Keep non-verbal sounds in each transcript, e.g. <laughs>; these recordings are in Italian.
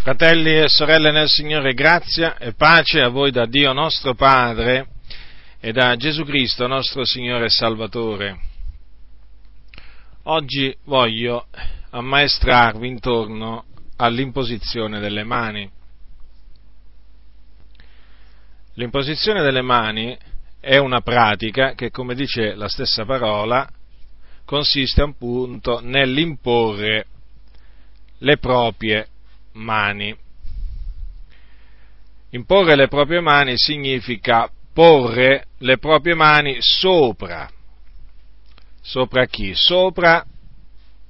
Fratelli e sorelle nel Signore, grazia e pace a voi da Dio nostro Padre e da Gesù Cristo nostro Signore e Salvatore. Oggi voglio ammaestrarvi intorno all'imposizione delle mani. L'imposizione delle mani è una pratica che, come dice la stessa parola, consiste appunto nell'imporre le proprie mani. Imporre le proprie mani significa porre le proprie mani sopra. Sopra chi? Sopra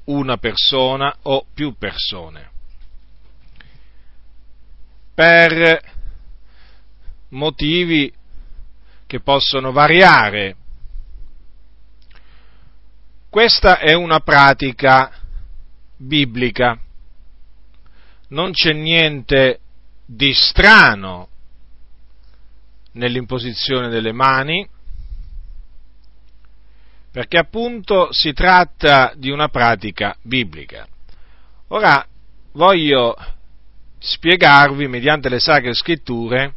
una persona o più persone. Per motivi che possono variare. Questa è una pratica biblica non c'è niente di strano nell'imposizione delle mani, perché appunto si tratta di una pratica biblica. Ora voglio spiegarvi, mediante le sacre scritture,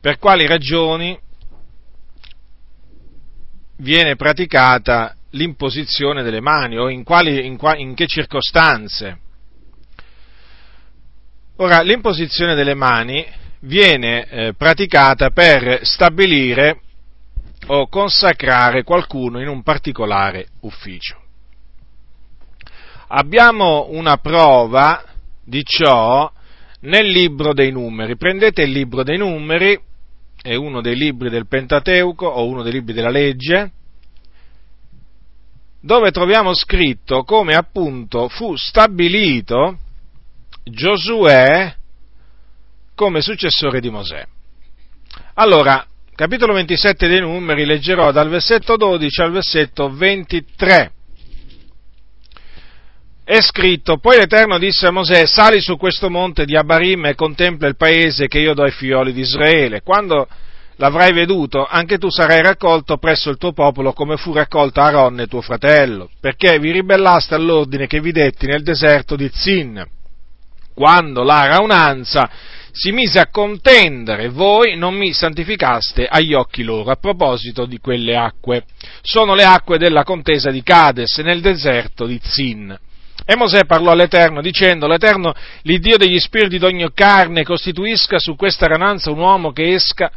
per quali ragioni viene praticata l'imposizione delle mani o in, quali, in, in che circostanze. Ora, l'imposizione delle mani viene eh, praticata per stabilire o consacrare qualcuno in un particolare ufficio. Abbiamo una prova di ciò nel libro dei numeri. Prendete il libro dei numeri, è uno dei libri del Pentateuco o uno dei libri della legge, dove troviamo scritto come appunto fu stabilito Giosuè come successore di Mosè. Allora, capitolo 27 dei numeri, leggerò dal versetto 12 al versetto 23. È scritto, poi l'Eterno disse a Mosè, sali su questo monte di Abarim e contempla il paese che io do ai figlioli di Israele. Quando l'avrai veduto, anche tu sarai raccolto presso il tuo popolo come fu raccolto Aaron tuo fratello, perché vi ribellaste all'ordine che vi detti nel deserto di Zin quando la raunanza si mise a contendere, voi non mi santificaste agli occhi loro a proposito di quelle acque. Sono le acque della contesa di Cades nel deserto di Zin. E Mosè parlò all'Eterno dicendo, l'Eterno, l'Iddio degli spiriti d'ogni carne, costituisca su questa rananza un uomo che esca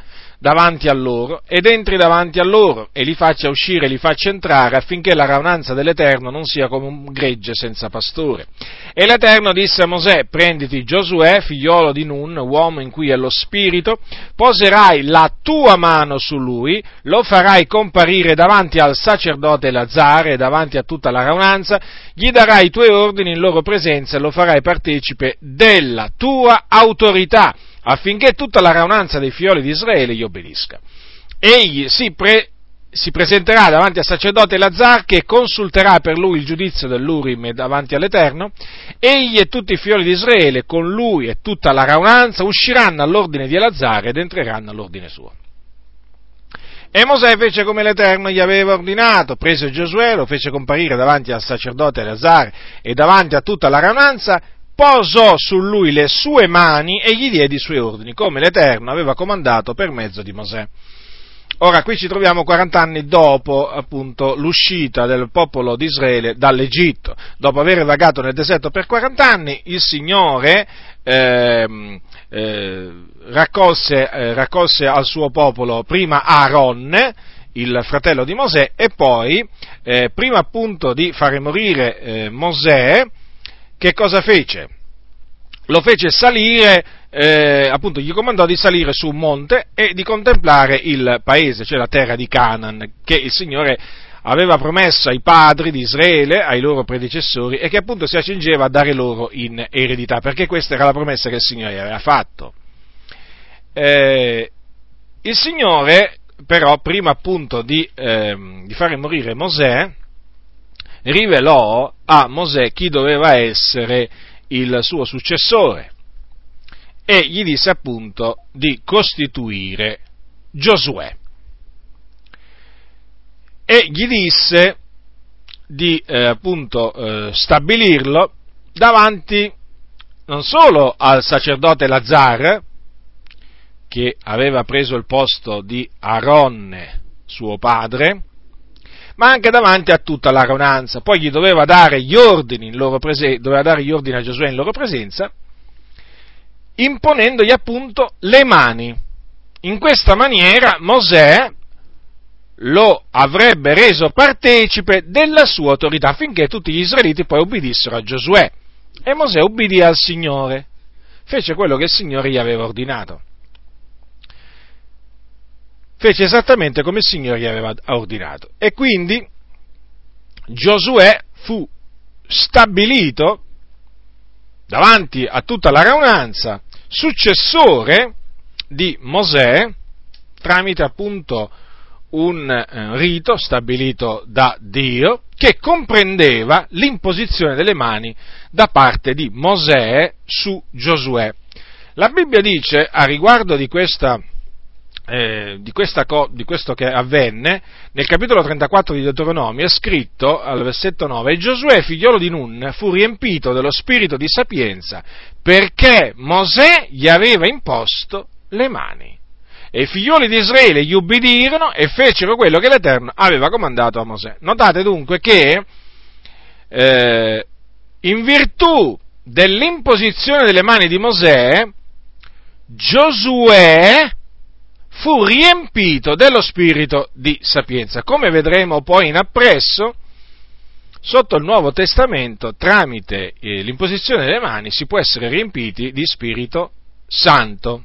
davanti a loro ed entri davanti a loro e li faccia uscire li faccia entrare affinché la raunanza dell'Eterno non sia come un gregge senza pastore. E l'Eterno disse a Mosè, prenditi Giosuè, figliolo di Nun, uomo in cui è lo spirito, poserai la tua mano su lui, lo farai comparire davanti al sacerdote Lazzare e davanti a tutta la raunanza, gli darai i tuoi ordini in loro presenza e lo farai partecipe della tua autorità affinché tutta la raunanza dei figlioli di Israele gli obbedisca. Egli si, pre, si presenterà davanti al sacerdote Lazzar che consulterà per lui il giudizio dell'Urim davanti all'Eterno, egli e tutti i figlioli di Israele, con lui e tutta la raunanza, usciranno all'ordine di Lazzar ed entreranno all'ordine suo. E Mosè fece come l'Eterno gli aveva ordinato, prese Giosuè, lo fece comparire davanti al sacerdote Eleazar e davanti a tutta la raunanza, posò su lui le sue mani e gli diede i suoi ordini, come l'Eterno aveva comandato per mezzo di Mosè. Ora, qui ci troviamo 40 anni dopo, appunto, l'uscita del popolo di Israele dall'Egitto. Dopo aver vagato nel deserto per 40 anni, il Signore eh, eh, raccolse, eh, raccolse, al suo popolo prima Aaron, il fratello di Mosè, e poi, eh, prima appunto di fare morire eh, Mosè, che cosa fece? Lo fece salire, eh, appunto gli comandò di salire su un monte e di contemplare il paese, cioè la terra di Canaan, che il Signore aveva promesso ai padri di Israele, ai loro predecessori, e che appunto si accingeva a dare loro in eredità, perché questa era la promessa che il Signore aveva fatto. Eh, il Signore, però, prima appunto di, eh, di fare morire Mosè, rivelò a Mosè chi doveva essere il suo successore e gli disse appunto di costituire Giosuè. E gli disse di eh, appunto eh, stabilirlo davanti non solo al sacerdote Lazzar, che aveva preso il posto di Aronne, suo padre, ma anche davanti a tutta la raunanza. Poi gli doveva dare gli ordini, presen- doveva dare gli ordini a Giosuè in loro presenza, imponendogli appunto le mani. In questa maniera Mosè lo avrebbe reso partecipe della sua autorità affinché tutti gli israeliti poi ubbidissero a Giosuè. E Mosè ubbidì al Signore, fece quello che il Signore gli aveva ordinato. Fece esattamente come il Signore gli aveva ordinato. E quindi Giosuè fu stabilito davanti a tutta la raunanza successore di Mosè tramite appunto un eh, rito stabilito da Dio che comprendeva l'imposizione delle mani da parte di Mosè su Giosuè. La Bibbia dice a riguardo di, questa, eh, di, questa, di questo che avvenne, nel capitolo 34 di Deuteronomio è scritto al versetto 9, Giosuè, figliolo di Nun, fu riempito dello spirito di sapienza perché Mosè gli aveva imposto le mani. E i figlioli di Israele gli ubbidirono e fecero quello che l'Eterno aveva comandato a Mosè. Notate dunque che eh, in virtù dell'imposizione delle mani di Mosè, Giosuè fu riempito dello spirito di sapienza. Come vedremo poi in appresso, sotto il Nuovo Testamento, tramite eh, l'imposizione delle mani, si può essere riempiti di Spirito Santo.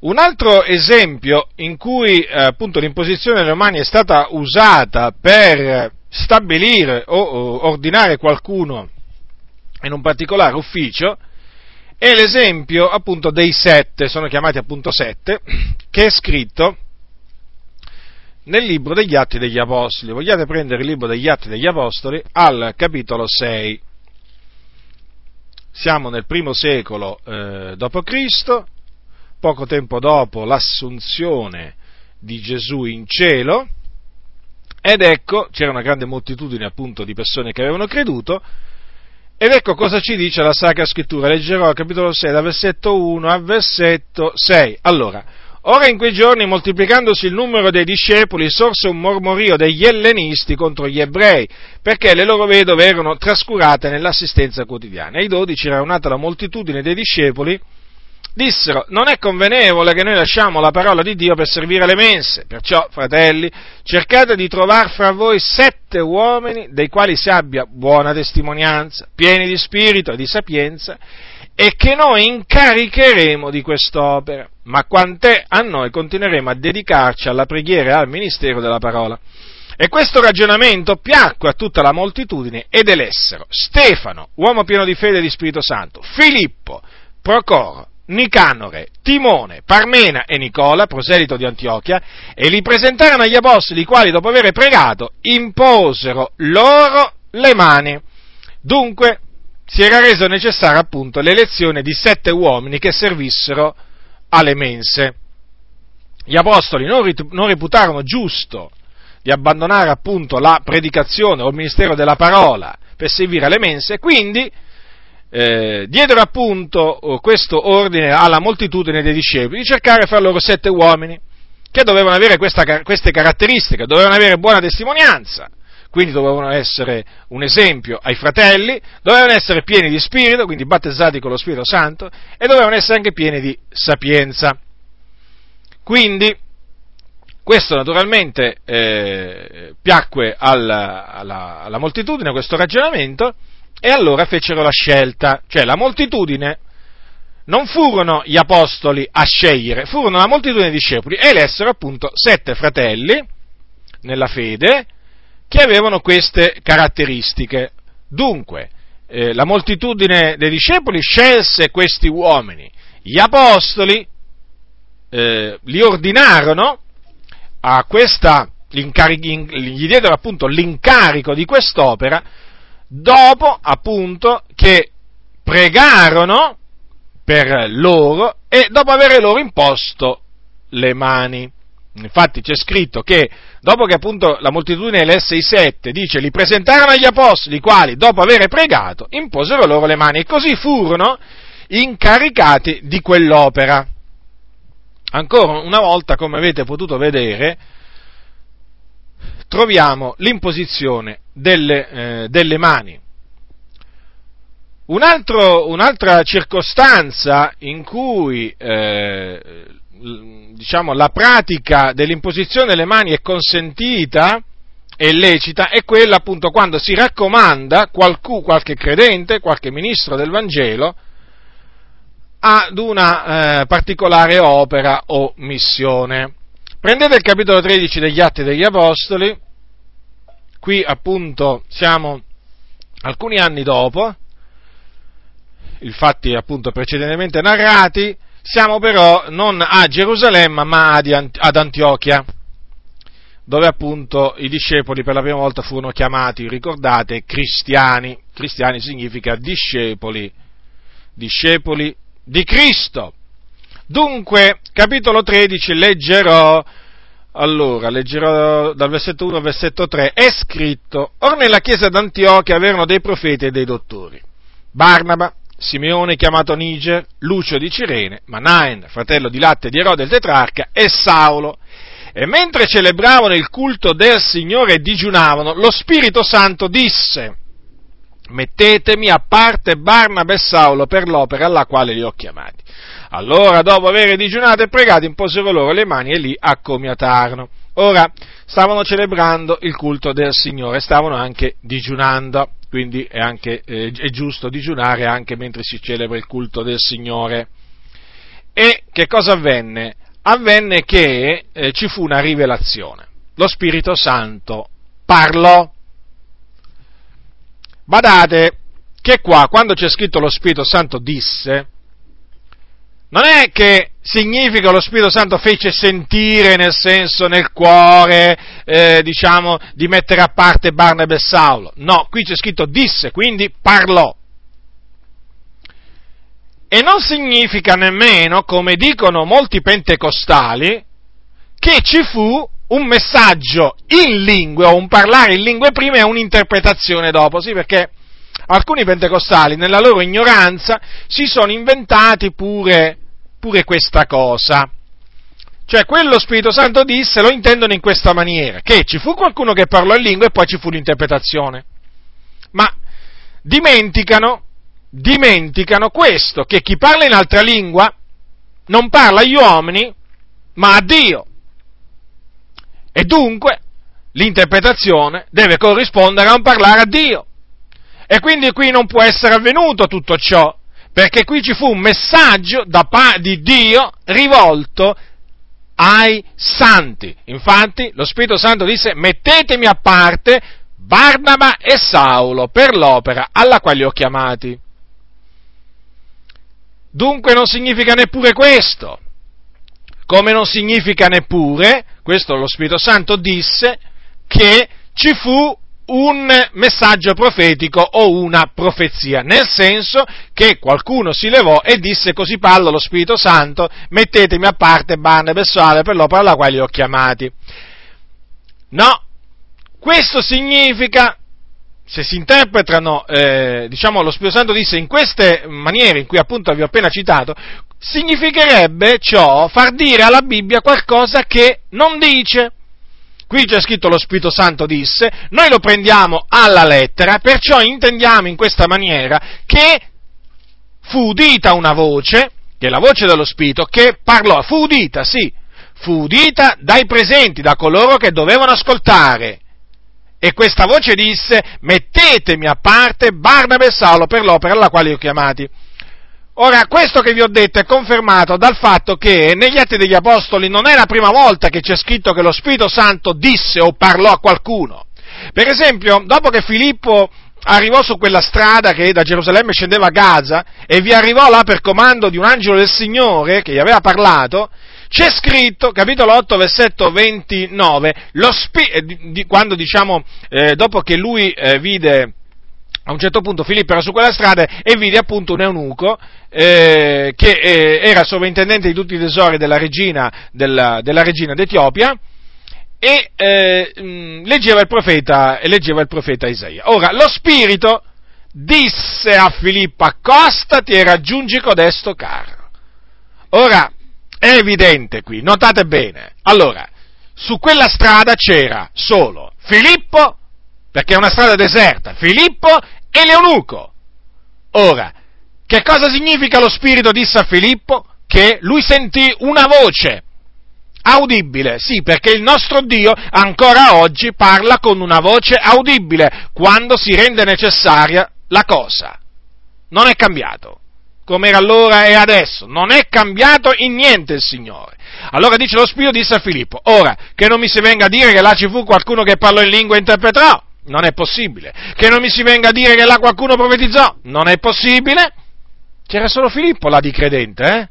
Un altro esempio in cui eh, appunto l'imposizione delle mani è stata usata per stabilire o, o ordinare qualcuno in un particolare ufficio è l'esempio appunto dei sette, sono chiamati appunto sette, che è scritto nel libro degli Atti degli Apostoli. Vogliate prendere il libro degli Atti degli Apostoli al capitolo 6. Siamo nel primo secolo eh, d.C., poco tempo dopo l'assunzione di Gesù in cielo, ed ecco, c'era una grande moltitudine appunto di persone che avevano creduto, ed ecco cosa ci dice la Sacra Scrittura. Leggerò il capitolo 6, da versetto 1 a versetto 6. Allora, ora in quei giorni, moltiplicandosi il numero dei discepoli, sorse un mormorio degli ellenisti contro gli ebrei, perché le loro vedove erano trascurate nell'assistenza quotidiana. E i dodici, raunata la moltitudine dei discepoli, dissero, non è convenevole che noi lasciamo la parola di Dio per servire le mense, perciò, fratelli, cercate di trovare fra voi sette uomini dei quali si abbia buona testimonianza, pieni di spirito e di sapienza, e che noi incaricheremo di quest'opera, ma quant'è a noi continueremo a dedicarci alla preghiera e al ministero della parola. E questo ragionamento piacque a tutta la moltitudine ed elessero Stefano, uomo pieno di fede e di Spirito Santo, Filippo, Procoro, Nicanore, Timone, Parmena e Nicola, proselito di Antiochia, e li presentarono agli apostoli, i quali, dopo aver pregato, imposero loro le mani. Dunque, si era reso necessaria appunto l'elezione di sette uomini che servissero alle mense. Gli apostoli non, reputarono giusto di abbandonare appunto la predicazione o il ministero della parola per servire alle mense, quindi eh, diedero appunto oh, questo ordine alla moltitudine dei discepoli di cercare fra loro sette uomini che dovevano avere questa, queste caratteristiche, dovevano avere buona testimonianza, quindi dovevano essere un esempio ai fratelli, dovevano essere pieni di spirito, quindi battezzati con lo Spirito Santo, e dovevano essere anche pieni di sapienza. Quindi, questo naturalmente eh, piacque alla, alla, alla moltitudine, questo ragionamento, e allora fecero la scelta, cioè la moltitudine non furono gli apostoli a scegliere, furono la moltitudine dei discepoli e elessero appunto sette fratelli nella fede che avevano queste caratteristiche. Dunque, eh, la moltitudine dei discepoli scelse questi uomini, gli apostoli eh, li ordinarono a questa, gli diedero appunto l'incarico di quest'opera dopo appunto che pregarono per loro e dopo aver loro imposto le mani. Infatti c'è scritto che dopo che appunto la moltitudine lesse i sette, dice, li presentarono agli apostoli, i quali dopo aver pregato imposero loro le mani e così furono incaricati di quell'opera. Ancora una volta, come avete potuto vedere, troviamo l'imposizione delle, eh, delle mani. Un altro, un'altra circostanza in cui eh, diciamo, la pratica dell'imposizione delle mani è consentita e lecita è quella appunto quando si raccomanda qualcuno, qualche credente, qualche ministro del Vangelo ad una eh, particolare opera o missione. Prendete il capitolo 13 degli Atti degli Apostoli, qui appunto siamo alcuni anni dopo, i fatti appunto precedentemente narrati, siamo però non a Gerusalemme ma ad Antiochia, dove appunto i discepoli per la prima volta furono chiamati, ricordate, cristiani. Cristiani significa discepoli, discepoli di Cristo. Dunque, capitolo 13, leggerò, allora, leggerò dal versetto 1 al versetto 3, è scritto, or nella chiesa d'Antiochia avevano dei profeti e dei dottori, Barnaba, Simeone chiamato Niger, Lucio di Cirene, Manaen, fratello di Latte di Erode il tetrarca, e Saulo. E mentre celebravano il culto del Signore e digiunavano, lo Spirito Santo disse, mettetemi a parte Barnaba e Saulo per l'opera alla quale li ho chiamati. Allora, dopo aver digiunato e pregato, imposero loro le mani e li accomiatarono. Ora, stavano celebrando il culto del Signore, stavano anche digiunando quindi è, anche, eh, è giusto digiunare anche mentre si celebra il culto del Signore. E che cosa avvenne? Avvenne che eh, ci fu una rivelazione. Lo Spirito Santo parlò. Badate che qua, quando c'è scritto lo Spirito Santo disse, non è che significa lo Spirito Santo fece sentire nel senso nel cuore, eh, diciamo, di mettere a parte Barnabé e Saulo. No, qui c'è scritto disse, quindi parlò. E non significa nemmeno, come dicono molti pentecostali, che ci fu un messaggio in lingue o un parlare in lingue prima e un'interpretazione dopo, sì, perché alcuni pentecostali nella loro ignoranza si sono inventati pure pure questa cosa. Cioè, quello Spirito Santo disse, lo intendono in questa maniera, che ci fu qualcuno che parlò in lingua e poi ci fu l'interpretazione. Ma dimenticano, dimenticano questo, che chi parla in altra lingua non parla agli uomini, ma a Dio. E dunque l'interpretazione deve corrispondere a un parlare a Dio. E quindi qui non può essere avvenuto tutto ciò perché qui ci fu un messaggio da di Dio rivolto ai santi. Infatti lo Spirito Santo disse mettetemi a parte Barnaba e Saulo per l'opera alla quale ho chiamati. Dunque non significa neppure questo, come non significa neppure, questo lo Spirito Santo disse, che ci fu un messaggio profetico o una profezia, nel senso che qualcuno si levò e disse così parla lo Spirito Santo, mettetemi a parte bande e per l'opera alla quale li ho chiamati. No, questo significa, se si interpretano, eh, diciamo, lo Spirito Santo disse in queste maniere in cui appunto vi ho appena citato, significherebbe ciò far dire alla Bibbia qualcosa che non dice. Qui c'è scritto lo Spirito Santo disse, noi lo prendiamo alla lettera, perciò intendiamo in questa maniera che fu udita una voce, che è la voce dello Spirito, che parlò, fu udita, sì, fu udita dai presenti, da coloro che dovevano ascoltare. E questa voce disse, mettetemi a parte Barnabé e Saulo per l'opera alla quale ho chiamati. Ora, questo che vi ho detto è confermato dal fatto che negli Atti degli Apostoli non è la prima volta che c'è scritto che lo Spirito Santo disse o parlò a qualcuno. Per esempio, dopo che Filippo arrivò su quella strada che da Gerusalemme scendeva a Gaza e vi arrivò là per comando di un angelo del Signore che gli aveva parlato, c'è scritto, capitolo 8, versetto 29, spi- eh, di, quando diciamo, eh, dopo che lui eh, vide a un certo punto Filippo era su quella strada e vide appunto un eunuco eh, che eh, era sovrintendente di tutti i tesori della regina, della, della regina d'Etiopia e eh, leggeva, il profeta, leggeva il profeta Isaia. Ora, lo spirito disse a Filippo accostati e raggiungi codesto carro. Ora, è evidente qui, notate bene. Allora, su quella strada c'era solo Filippo perché è una strada deserta, Filippo e l'eunuco. Ora, che cosa significa lo Spirito disse a Filippo? Che lui sentì una voce audibile, sì, perché il nostro Dio ancora oggi parla con una voce audibile quando si rende necessaria la cosa. Non è cambiato, come era allora e adesso, non è cambiato in niente il Signore. Allora dice lo Spirito, disse a Filippo, ora che non mi si venga a dire che là ci fu qualcuno che parlò in lingua e interpretò, non è possibile. Che non mi si venga a dire che là qualcuno profetizzò? Non è possibile. C'era solo Filippo là di credente, eh?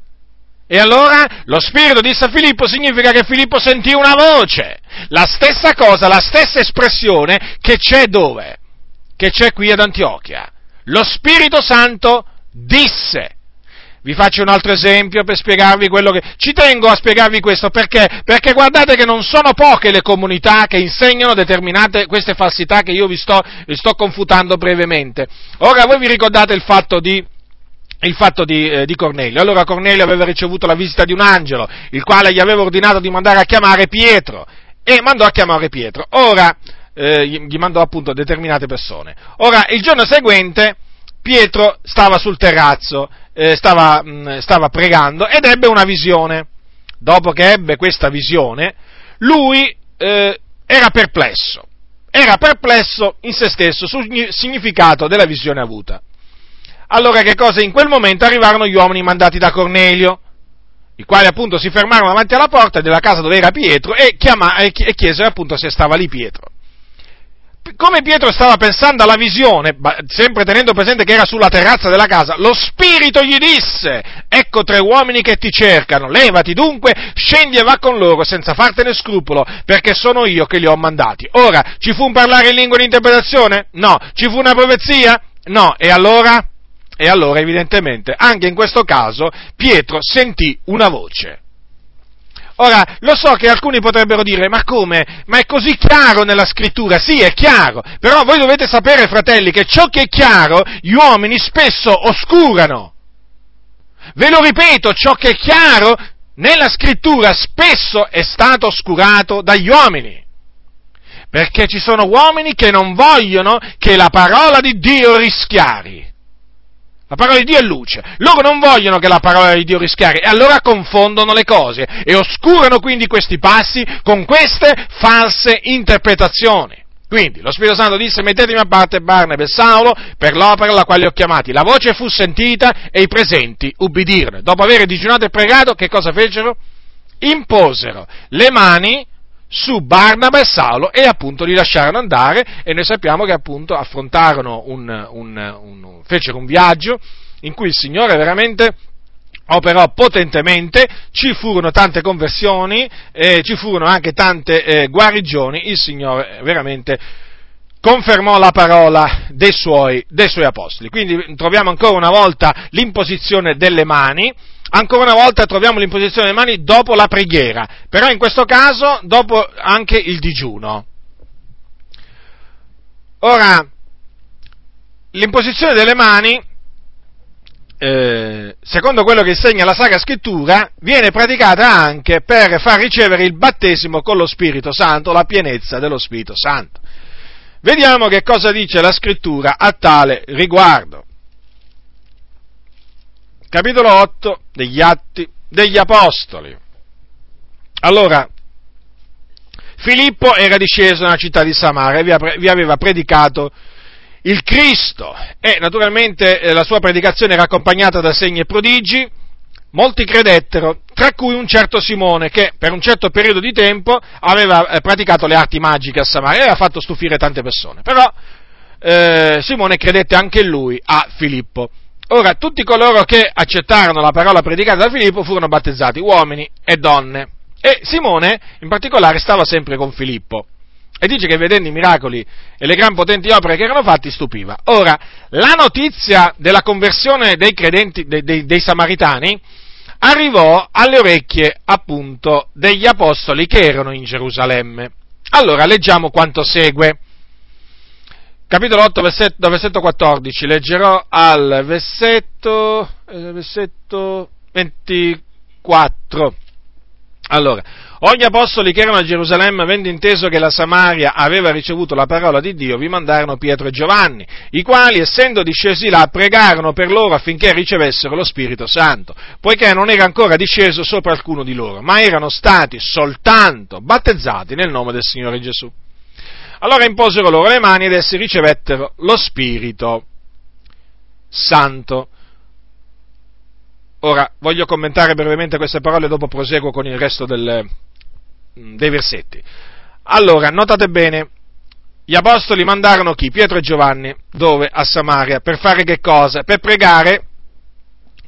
E allora lo Spirito disse a Filippo significa che Filippo sentì una voce. La stessa cosa, la stessa espressione che c'è dove? Che c'è qui ad Antiochia. Lo Spirito Santo disse. Vi faccio un altro esempio per spiegarvi quello che... Ci tengo a spiegarvi questo perché? Perché guardate che non sono poche le comunità che insegnano determinate queste falsità che io vi sto, vi sto confutando brevemente. Ora voi vi ricordate il fatto di il fatto di, eh, di, Cornelio. Allora Cornelio aveva ricevuto la visita di un angelo, il quale gli aveva ordinato di mandare a chiamare Pietro, e mandò a chiamare Pietro. Ora, eh, gli mandò appunto determinate persone. Ora, il giorno seguente, Pietro stava sul terrazzo eh, stava, mh, mm, stava pregando ed ebbe una visione. Dopo che ebbe questa visione, lui eh, era perplesso, era perplesso in se stesso sul significato della visione avuta. Allora che cosa? In quel momento arrivarono gli uomini mandati da Cornelio, i quali appunto si fermarono davanti alla porta della casa dove era Pietro e, chiama, e chiesero appunto se stava lì Pietro come Pietro stava pensando alla visione, sempre tenendo presente che era sulla terrazza della casa, lo Spirito gli disse, ecco tre uomini che ti cercano, levati dunque, scendi e va con loro senza fartene scrupolo, perché sono io che li ho mandati. Ora, ci fu un parlare in lingua di interpretazione? No. Ci fu una profezia? No. E allora? E allora, evidentemente, anche in questo caso, Pietro sentì una voce. Ora, lo so che alcuni potrebbero dire, ma come? Ma è così chiaro nella scrittura? Sì, è chiaro, però voi dovete sapere, fratelli, che ciò che è chiaro gli uomini spesso oscurano. Ve lo ripeto, ciò che è chiaro nella scrittura spesso è stato oscurato dagli uomini. Perché ci sono uomini che non vogliono che la parola di Dio rischiari. La parola di Dio è luce. Loro non vogliono che la parola di Dio rischiari e allora confondono le cose e oscurano quindi questi passi con queste false interpretazioni. Quindi lo Spirito Santo disse mettetemi a parte Barnabé e Saulo per l'opera alla quale li ho chiamati. La voce fu sentita e i presenti ubbidirono. Dopo aver digiunato e pregato, che cosa fecero? Imposero le mani su Barnaba e Saulo e appunto li lasciarono andare e noi sappiamo che appunto affrontarono un, un, un, fecero un viaggio in cui il Signore veramente operò potentemente, ci furono tante conversioni, eh, ci furono anche tante eh, guarigioni, il Signore veramente confermò la parola dei suoi, dei suoi apostoli. Quindi troviamo ancora una volta l'imposizione delle mani, ancora una volta troviamo l'imposizione delle mani dopo la preghiera, però in questo caso dopo anche il digiuno. Ora, l'imposizione delle mani, eh, secondo quello che insegna la Sacra Scrittura, viene praticata anche per far ricevere il battesimo con lo Spirito Santo, la pienezza dello Spirito Santo. Vediamo che cosa dice la Scrittura a tale riguardo capitolo 8 degli Atti degli Apostoli. Allora, Filippo era disceso nella città di Samaria e vi aveva predicato il Cristo e naturalmente eh, la sua predicazione era accompagnata da segni e prodigi, molti credettero, tra cui un certo Simone che per un certo periodo di tempo aveva eh, praticato le arti magiche a Samaria e aveva fatto stupire tante persone, però eh, Simone credette anche lui a Filippo. Ora, tutti coloro che accettarono la parola predicata da Filippo furono battezzati, uomini e donne. E Simone, in particolare, stava sempre con Filippo. E dice che vedendo i miracoli e le gran potenti opere che erano fatti stupiva. Ora, la notizia della conversione dei credenti, dei, dei, dei samaritani, arrivò alle orecchie appunto degli apostoli che erano in Gerusalemme. Allora leggiamo quanto segue. Capitolo 8, versetto, versetto 14, leggerò al versetto, eh, versetto 24. Allora, ogni apostoli che erano a Gerusalemme, avendo inteso che la Samaria aveva ricevuto la parola di Dio, vi mandarono Pietro e Giovanni, i quali, essendo discesi là, pregarono per loro affinché ricevessero lo Spirito Santo, poiché non era ancora disceso sopra alcuno di loro, ma erano stati soltanto battezzati nel nome del Signore Gesù. Allora imposero loro le mani ed essi ricevettero lo Spirito Santo. Ora, voglio commentare brevemente queste parole dopo proseguo con il resto del, dei versetti. Allora, notate bene, gli apostoli mandarono chi? Pietro e Giovanni, dove? A Samaria, per fare che cosa? Per pregare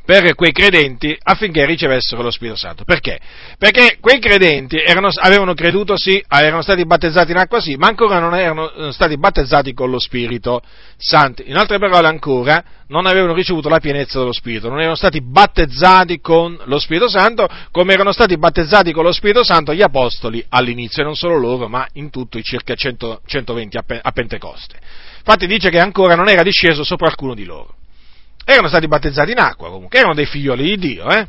per quei credenti affinché ricevessero lo Spirito Santo. Perché? Perché quei credenti erano, avevano creduto sì, erano stati battezzati in acqua sì, ma ancora non erano eh, stati battezzati con lo Spirito Santo. In altre parole ancora, non avevano ricevuto la pienezza dello Spirito, non erano stati battezzati con lo Spirito Santo come erano stati battezzati con lo Spirito Santo gli apostoli all'inizio, e non solo loro, ma in tutto i circa 100, 120 a Pentecoste. Infatti dice che ancora non era disceso sopra alcuno di loro. Erano stati battezzati in acqua comunque, erano dei figlioli di Dio, eh?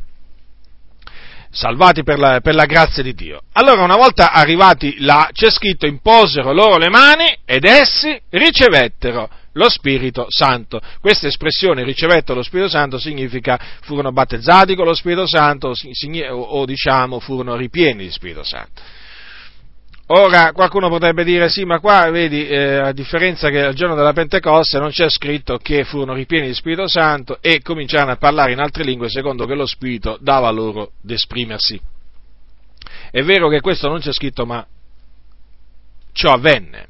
salvati per la, per la, grazia di Dio. Allora una volta arrivati là, c'è scritto, imposero loro le mani ed essi ricevettero lo Spirito Santo. Questa espressione ricevettero lo Spirito Santo significa furono battezzati con lo Spirito Santo o, o diciamo furono ripieni di Spirito Santo. Ora qualcuno potrebbe dire sì, ma qua vedi, eh, a differenza che al giorno della Pentecoste non c'è scritto che furono ripieni di Spirito Santo e cominciarono a parlare in altre lingue secondo che lo Spirito dava loro d'esprimersi. È vero che questo non c'è scritto, ma ciò avvenne.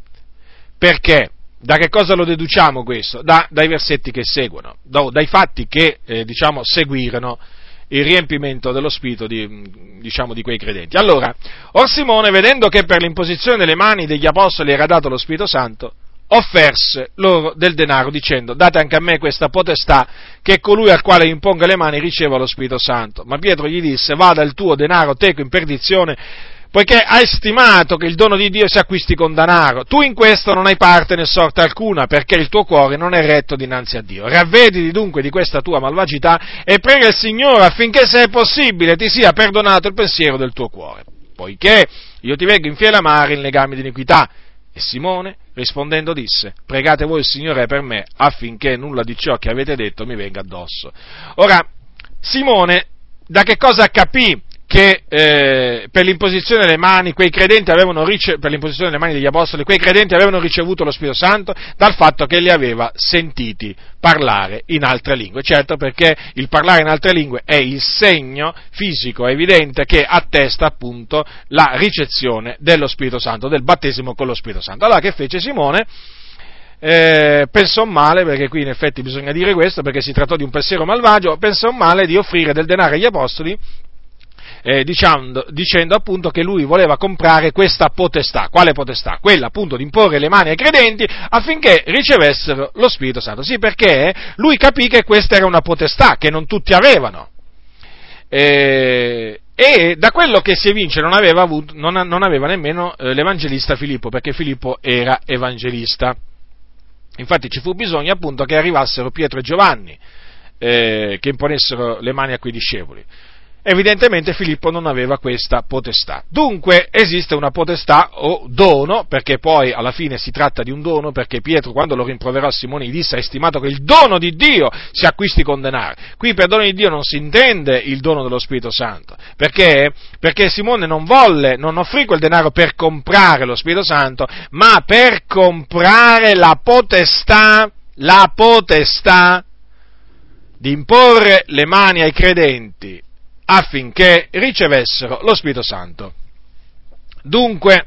Perché? Da che cosa lo deduciamo questo? Da, dai versetti che seguono, da, dai fatti che eh, diciamo, seguirono il riempimento dello spirito di, diciamo, di quei credenti. Allora, Or Simone, vedendo che per l'imposizione delle mani degli apostoli era dato lo Spirito Santo, offerse loro del denaro dicendo date anche a me questa potestà che colui al quale imponga le mani riceva lo Spirito Santo. Ma Pietro gli disse vada il tuo denaro teco in perdizione poiché hai stimato che il dono di Dio si acquisti con denaro. Tu in questo non hai parte né sorte alcuna, perché il tuo cuore non è retto dinanzi a Dio. Ravvediti dunque di questa tua malvagità e prega il Signore affinché, se è possibile, ti sia perdonato il pensiero del tuo cuore. Poiché io ti vengo in fiera mare in legami di iniquità. E Simone, rispondendo, disse, pregate voi il Signore per me, affinché nulla di ciò che avete detto mi venga addosso. Ora, Simone, da che cosa capì che eh, per l'imposizione delle mani quei credenti avevano rice- per l'imposizione delle mani degli apostoli quei credenti avevano ricevuto lo Spirito Santo dal fatto che li aveva sentiti parlare in altre lingue. Certo perché il parlare in altre lingue è il segno fisico evidente che attesta appunto la ricezione dello Spirito Santo, del battesimo con lo Spirito Santo. Allora che fece Simone? Eh, pensò male, perché qui in effetti bisogna dire questo, perché si trattò di un pensiero malvagio, pensò male di offrire del denaro agli apostoli eh, dicendo, dicendo, appunto che lui voleva comprare questa potestà. Quale potestà? Quella appunto di imporre le mani ai credenti affinché ricevessero lo Spirito Santo. Sì, perché lui capì che questa era una potestà che non tutti avevano. Eh, e da quello che si evince non aveva, avuto, non, non aveva nemmeno eh, l'evangelista Filippo, perché Filippo era evangelista. Infatti ci fu bisogno appunto che arrivassero Pietro e Giovanni, eh, che imponessero le mani a quei discepoli. Evidentemente Filippo non aveva questa potestà. Dunque esiste una potestà o dono, perché poi alla fine si tratta di un dono, perché Pietro quando lo rimproverò a Simone gli disse, hai stimato che il dono di Dio si acquisti con denaro. Qui per dono di Dio non si intende il dono dello Spirito Santo, perché? Perché Simone non volle, non offrì quel denaro per comprare lo Spirito Santo, ma per comprare la potestà, la potestà di imporre le mani ai credenti affinché ricevessero lo Spirito Santo. Dunque,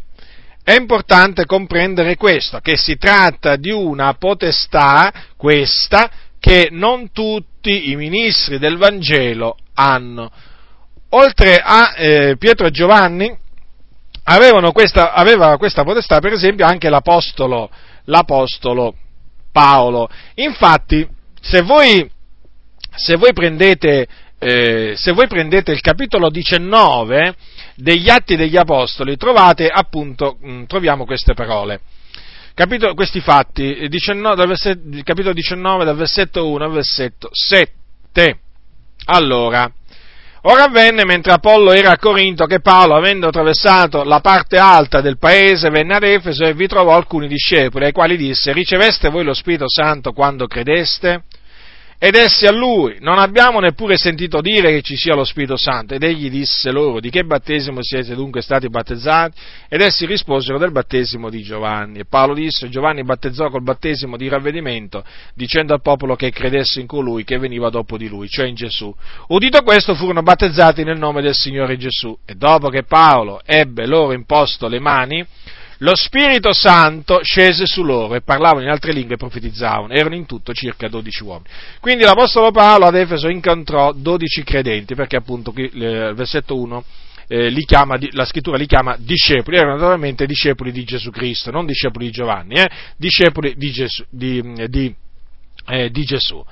è importante comprendere questo, che si tratta di una potestà, questa, che non tutti i ministri del Vangelo hanno. Oltre a eh, Pietro e Giovanni, questa, aveva questa potestà, per esempio, anche l'apostolo, l'apostolo Paolo. Infatti, se voi, se voi prendete eh, se voi prendete il capitolo 19 degli Atti degli Apostoli, trovate appunto, mh, mm, troviamo queste parole. Capitolo, questi fatti, 19, dal versetto, capitolo 19 dal versetto 1 al versetto 7. Allora, ora avvenne mentre Apollo era a Corinto che Paolo, avendo attraversato la parte alta del paese, venne ad Efeso e vi trovò alcuni discepoli, ai quali disse, riceveste voi lo Spirito Santo quando credeste? Ed essi a lui, non abbiamo neppure sentito dire che ci sia lo Spirito Santo. Ed egli disse loro, di che battesimo siete dunque stati battezzati? Ed essi risposero del battesimo di Giovanni. E Paolo disse, Giovanni battezzò col battesimo di ravvedimento, dicendo al popolo che credesse in colui che veniva dopo di lui, cioè in Gesù. Udito questo, furono battezzati nel nome del Signore Gesù. E dopo che Paolo ebbe loro imposto le mani, lo Spirito Santo scese su loro e parlavano in altre lingue e profetizzavano. Erano in tutto circa 12 uomini. Quindi l'Apostolo Paolo ad Efeso incontrò 12 credenti, perché appunto qui, il versetto 1 eh, chiama, la scrittura li chiama discepoli, erano naturalmente discepoli di Gesù Cristo, non discepoli di Giovanni, eh, discepoli di Gesù. Di, di, eh, di Gesù.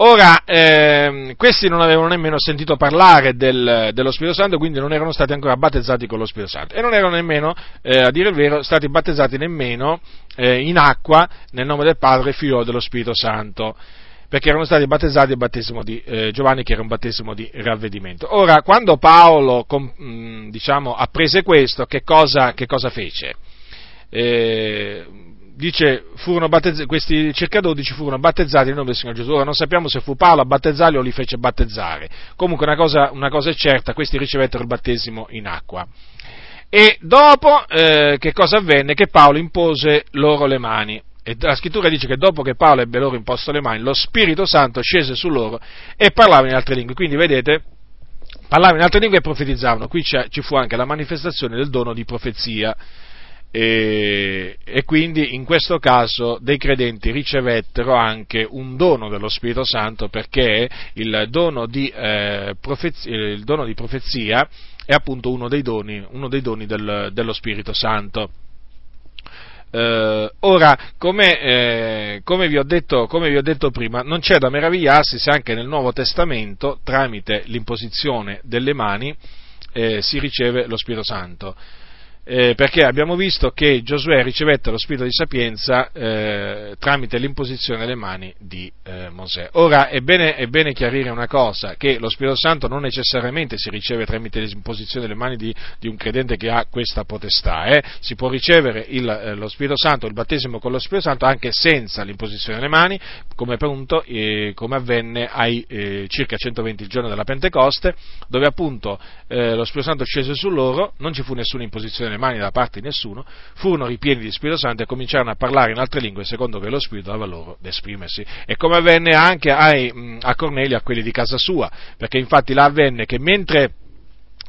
Ora, ehm, questi non avevano nemmeno sentito parlare del, dello Spirito Santo, quindi non erano stati ancora battezzati con lo Spirito Santo e non erano nemmeno, eh, a dire il vero, stati battezzati nemmeno eh, in acqua nel nome del Padre, Figlio dello Spirito Santo, perché erano stati battezzati il battesimo di eh, Giovanni, che era un battesimo di ravvedimento. Ora, quando Paolo, com, mh, mm, diciamo, apprese questo, che cosa, che cosa fece? Eh, dice, questi circa 12 furono battezzati nel nome del Signore Gesù. Ora non sappiamo se fu Paolo a battezzarli o li fece battezzare. Comunque una cosa, una cosa è certa, questi ricevettero il battesimo in acqua. E dopo eh, che cosa avvenne? Che Paolo impose loro le mani. E la scrittura dice che dopo che Paolo ebbe loro imposto le mani, lo Spirito Santo scese su loro e parlava in altre lingue. Quindi vedete, parlavano in altre lingue e profetizzavano. Qui ci fu anche la manifestazione del dono di profezia e, e, quindi in questo caso dei credenti ricevettero anche un dono dello Spirito Santo perché il dono di, eh, profezia, il dono di profezia, è appunto uno dei doni, uno dei doni del, dello Spirito Santo. Eh, ora, come, eh, come, vi detto, come, vi ho detto, prima, non c'è da meravigliarsi se anche nel Nuovo Testamento, tramite l'imposizione delle mani, eh, si riceve lo Spirito Santo eh, perché abbiamo visto che Giosuè ricevette lo spirito di sapienza eh, tramite l'imposizione delle mani di eh, Mosè. Ora è bene, è bene, chiarire una cosa, che lo Spirito Santo non necessariamente si riceve tramite l'imposizione delle mani di, di un credente che ha questa potestà, eh. si può ricevere il, eh, lo Spirito Santo, il battesimo con lo Spirito Santo anche senza l'imposizione delle mani, come appunto eh, come avvenne ai circa 120 il giorno della Pentecoste, dove appunto lo Spirito Santo scese su loro, non ci fu nessuna imposizione mani da parte di nessuno, furono ripieni di Spirito Santo e cominciarono a parlare in altre lingue secondo che lo Spirito dava loro ad esprimersi. E come avvenne anche ai, a Cornelio, a quelli di casa sua, perché infatti là avvenne che mentre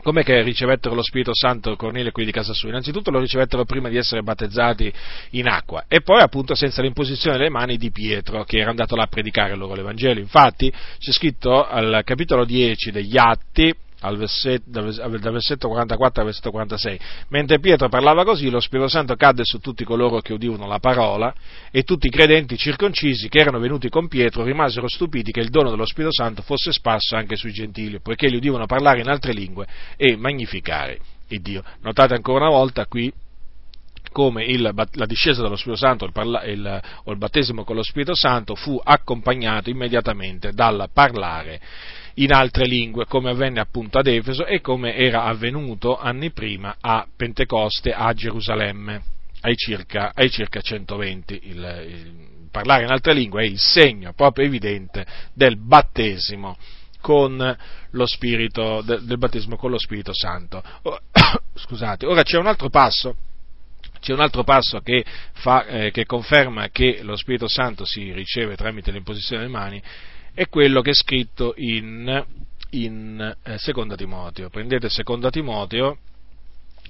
Com'è che ricevettero lo Spirito Santo Cornelio e quelli di casa sua? Innanzitutto lo ricevettero prima di essere battezzati in acqua e poi appunto senza l'imposizione delle mani di Pietro che era andato là a predicare loro l'Evangelo. Infatti c'è scritto al capitolo 10 degli Atti, versetto, dal versetto 44 al versetto 46. Mentre Pietro parlava così, lo Spirito Santo cadde su tutti coloro che udivano la parola e tutti i credenti circoncisi che erano venuti con Pietro rimasero stupiti che il dono dello Spirito Santo fosse sparso anche sui gentili, poiché li udivano parlare in altre lingue e magnificare il Dio. Notate ancora una volta qui come il, la discesa dello Spirito Santo il il, o il battesimo con lo Spirito Santo fu accompagnato immediatamente dal parlare in altre lingue, come avvenne appunto ad Efeso e come era avvenuto anni prima a Pentecoste a Gerusalemme, ai circa, ai circa 120. Il, il, parlare in altre lingue è il segno proprio evidente del battesimo con lo Spirito, del battesimo con lo Spirito Santo. <coughs> Scusate, ora c'è un altro passo c'è un altro passo che, fa, eh, che, conferma che lo Spirito Santo si riceve tramite l'imposizione delle mani è quello che è scritto in, in eh, Seconda Timoteo. Prendete Seconda Timoteo,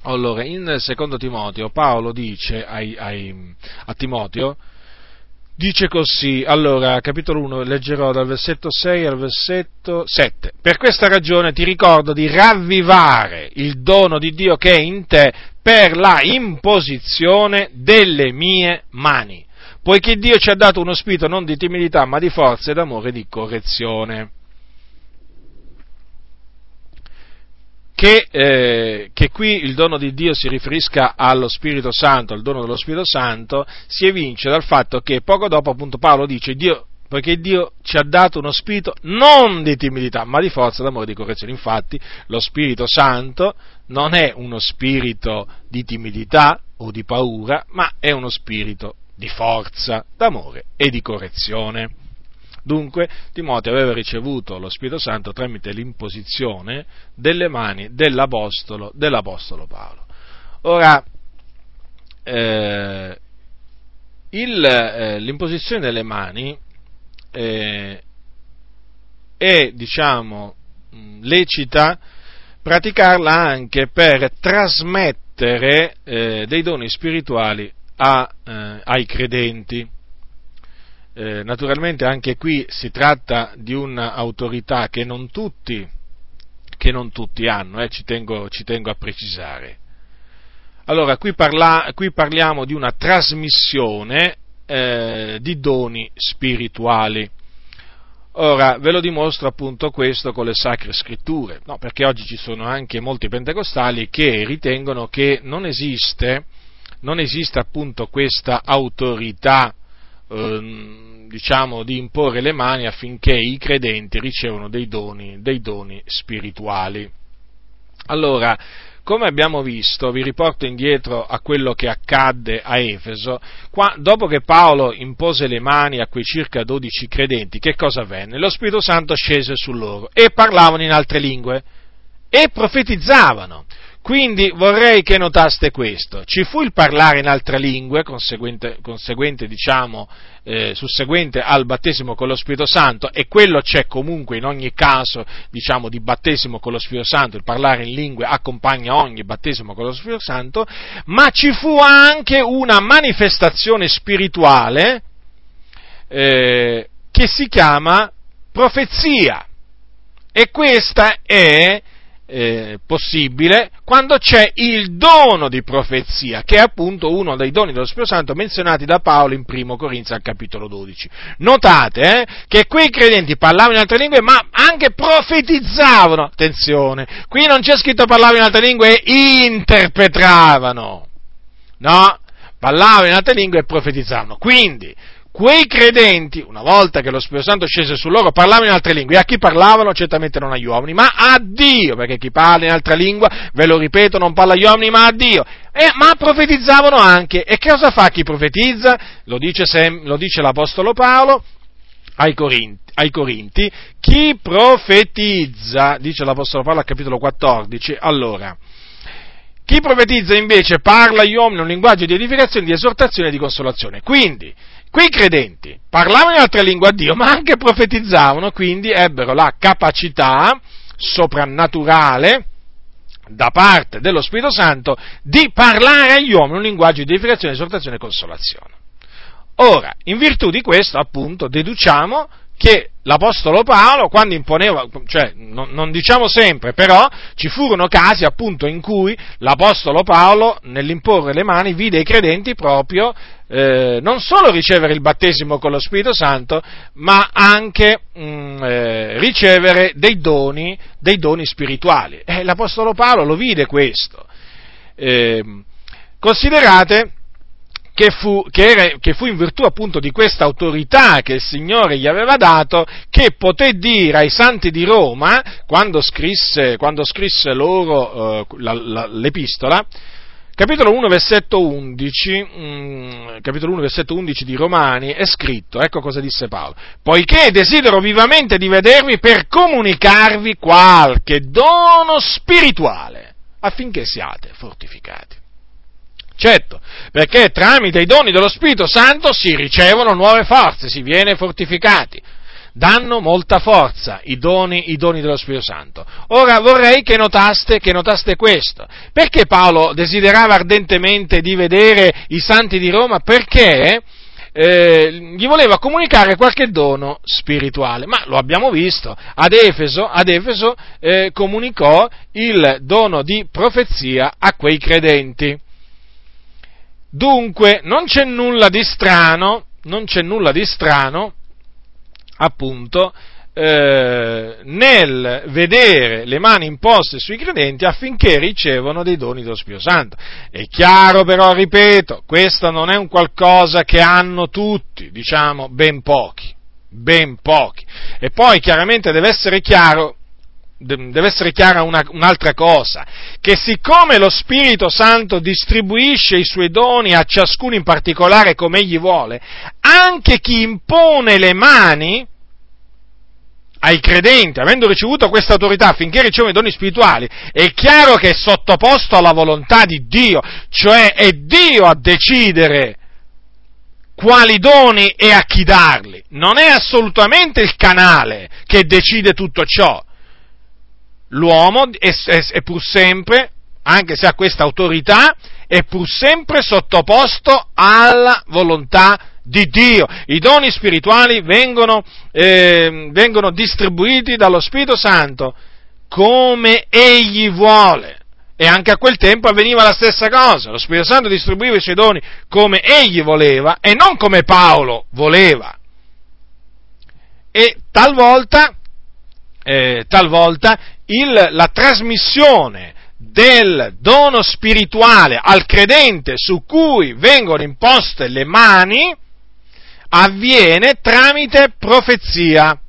allora in Seconda Timoteo Paolo dice ai, ai, a Timoteo, dice così, allora capitolo 1 leggerò dal versetto 6 al versetto 7, per questa ragione ti ricordo di ravvivare il dono di Dio che è in te per la imposizione delle mie mani, poiché Dio ci ha dato uno spirito non di timidità, ma di forza e d'amore e di correzione. Che, eh, che, qui il dono di Dio si riferisca allo Spirito Santo, al dono dello Spirito Santo, si evince dal fatto che poco dopo appunto Paolo dice Dio, poiché Dio ci ha dato uno spirito non di timidità, ma di forza, d'amore e di correzione. Infatti lo Spirito Santo non è uno spirito di timidità o di paura, ma è uno spirito di forza, d'amore e di correzione. Dunque Timoteo aveva ricevuto lo Spirito Santo tramite l'imposizione delle mani dell'Apostolo, dell'Apostolo Paolo. Ora, eh, il, eh, l'imposizione delle mani eh, è, diciamo, lecita praticarla anche per trasmettere eh, dei doni spirituali a, eh, ai credenti. Eh, naturalmente anche qui si tratta di un'autorità che non tutti, che non tutti hanno, eh, ci, tengo, ci, tengo, a precisare. Allora, qui, parla, qui parliamo di una trasmissione eh, di doni spirituali. Ora, ve lo dimostro appunto questo con le sacre scritture, no, perché oggi ci sono anche molti pentecostali che ritengono che non esiste, non esiste appunto questa autorità Ehm, diciamo, di imporre le mani affinché i credenti ricevano dei doni, dei doni spirituali. Allora, come abbiamo visto, vi riporto indietro a quello che accadde a Efeso, qua, dopo che Paolo impose le mani a quei circa dodici credenti, che cosa avvenne? Lo Spirito Santo scese su loro e parlavano in altre lingue e profetizzavano. Quindi vorrei che notaste questo. Ci fu il parlare in altre lingue, conseguente, conseguente diciamo, eh, susseguente al battesimo con lo Spirito Santo, e quello c'è comunque in ogni caso, diciamo, di battesimo con lo Spirito Santo, il parlare in lingue accompagna ogni battesimo con lo Spirito Santo, ma ci fu anche una manifestazione spirituale eh, che si chiama profezia. E questa è eh, possibile quando c'è il dono di profezia, che è appunto uno dei doni dello Spirito Santo menzionati da Paolo in 1 Corinzi al capitolo 12. Notate eh, che quei credenti parlavano in altre lingue, ma anche profetizzavano. Attenzione, qui non c'è scritto parlavano in altre lingue e interpretavano. No, parlavano in altre lingue e profetizzavano. Quindi, quei credenti, una volta che lo Spirito Santo scese su loro, parlavano in altre lingue. E a chi parlavano? Certamente non agli uomini, ma a Dio, perché chi parla in altra lingua, ve lo ripeto, non parla agli uomini, ma a Dio. E, ma profetizzavano anche. E cosa fa chi profetizza? Lo dice, sem, lo dice l'Apostolo Paolo ai Corinti, ai Corinti. Chi profetizza, dice l'Apostolo Paolo al capitolo 14, allora... Chi profetizza invece parla agli uomini un linguaggio di edificazione, di esortazione e di consolazione. Quindi, Quei credenti parlavano in altre lingue a Dio, ma anche profetizzavano, quindi ebbero la capacità soprannaturale da parte dello Spirito Santo di parlare agli uomini un linguaggio di edificazione, esortazione e consolazione. Ora, in virtù di questo, appunto, deduciamo che l'Apostolo Paolo, quando imponeva, cioè non, non, diciamo sempre, però ci furono casi appunto in cui l'Apostolo Paolo, nell'imporre le mani, vide i credenti proprio eh, non solo ricevere il battesimo con lo Spirito Santo, ma anche mh, mm, eh, ricevere dei doni, dei doni spirituali. E l'Apostolo Paolo lo vide questo. Eh, considerate che fu, che, era, che fu, in virtù appunto di questa autorità che il Signore gli aveva dato, che poté dire ai santi di Roma, quando scrisse, quando scrisse loro uh, la, la, l'epistola, capitolo 1, versetto 11, mm, capitolo 1, versetto 11 di Romani, è scritto, ecco cosa disse Paolo, poiché desidero vivamente di vedervi per comunicarvi qualche dono spirituale, affinché siate fortificati. Certo, perché tramite i doni dello Spirito Santo si ricevono nuove forze, si viene fortificati. Danno molta forza i doni, i doni dello Spirito Santo. Ora vorrei che notaste, che notaste questo. Perché Paolo desiderava ardentemente di vedere i santi di Roma? Perché eh, gli voleva comunicare qualche dono spirituale, ma lo abbiamo visto, ad Efeso, ad Efeso eh, comunicò il dono di profezia a quei credenti. Dunque non c'è nulla di strano, non c'è nulla di strano, appunto, eh, nel vedere le mani imposte sui credenti affinché ricevano dei doni dello Spirito Santo. È chiaro però, ripeto, questo non è un qualcosa che hanno tutti, diciamo ben pochi, ben pochi. E poi chiaramente deve essere chiaro deve essere chiara una, un'altra cosa, che siccome lo Spirito Santo distribuisce i suoi doni a ciascuno in particolare come egli vuole, anche chi impone le mani ai credenti, avendo ricevuto questa autorità affinché ricevono i doni spirituali, è chiaro che è sottoposto alla volontà di Dio, cioè è Dio a decidere quali doni e a chi darli. Non è assolutamente il canale che decide tutto ciò. L'uomo è, è, è pur sempre, anche se ha questa autorità, è pur sempre sottoposto alla volontà di di Dio. I doni spirituali vengono, eh, vengono distribuiti dallo Spirito Santo come Egli vuole. E anche a quel tempo avveniva la stessa cosa. Lo Spirito Santo distribuiva i suoi doni come Egli voleva e non come Paolo voleva. E talvolta, eh, talvolta il, la trasmissione del dono spirituale al credente su cui vengono imposte le mani, avviene tramite profezia.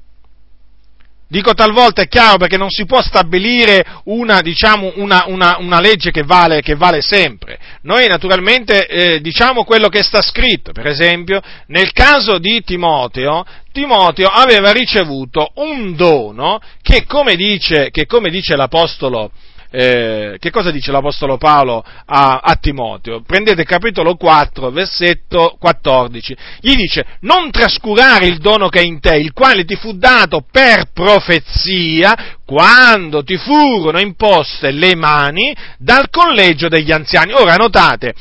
Dico talvolta è chiaro perché non si può stabilire una, diciamo, una, una, una legge che vale, che vale, sempre. Noi naturalmente eh, diciamo quello che sta scritto. Per esempio, nel caso di Timoteo, Timoteo aveva ricevuto un dono che, come dice, che come dice l'Apostolo, eh, che cosa dice l'Apostolo Paolo a, a, Timoteo? Prendete capitolo 4, versetto 14. Gli dice, non trascurare il dono che è in te, il quale ti fu dato per profezia, quando ti furono imposte le mani dal collegio degli anziani. Ora notate,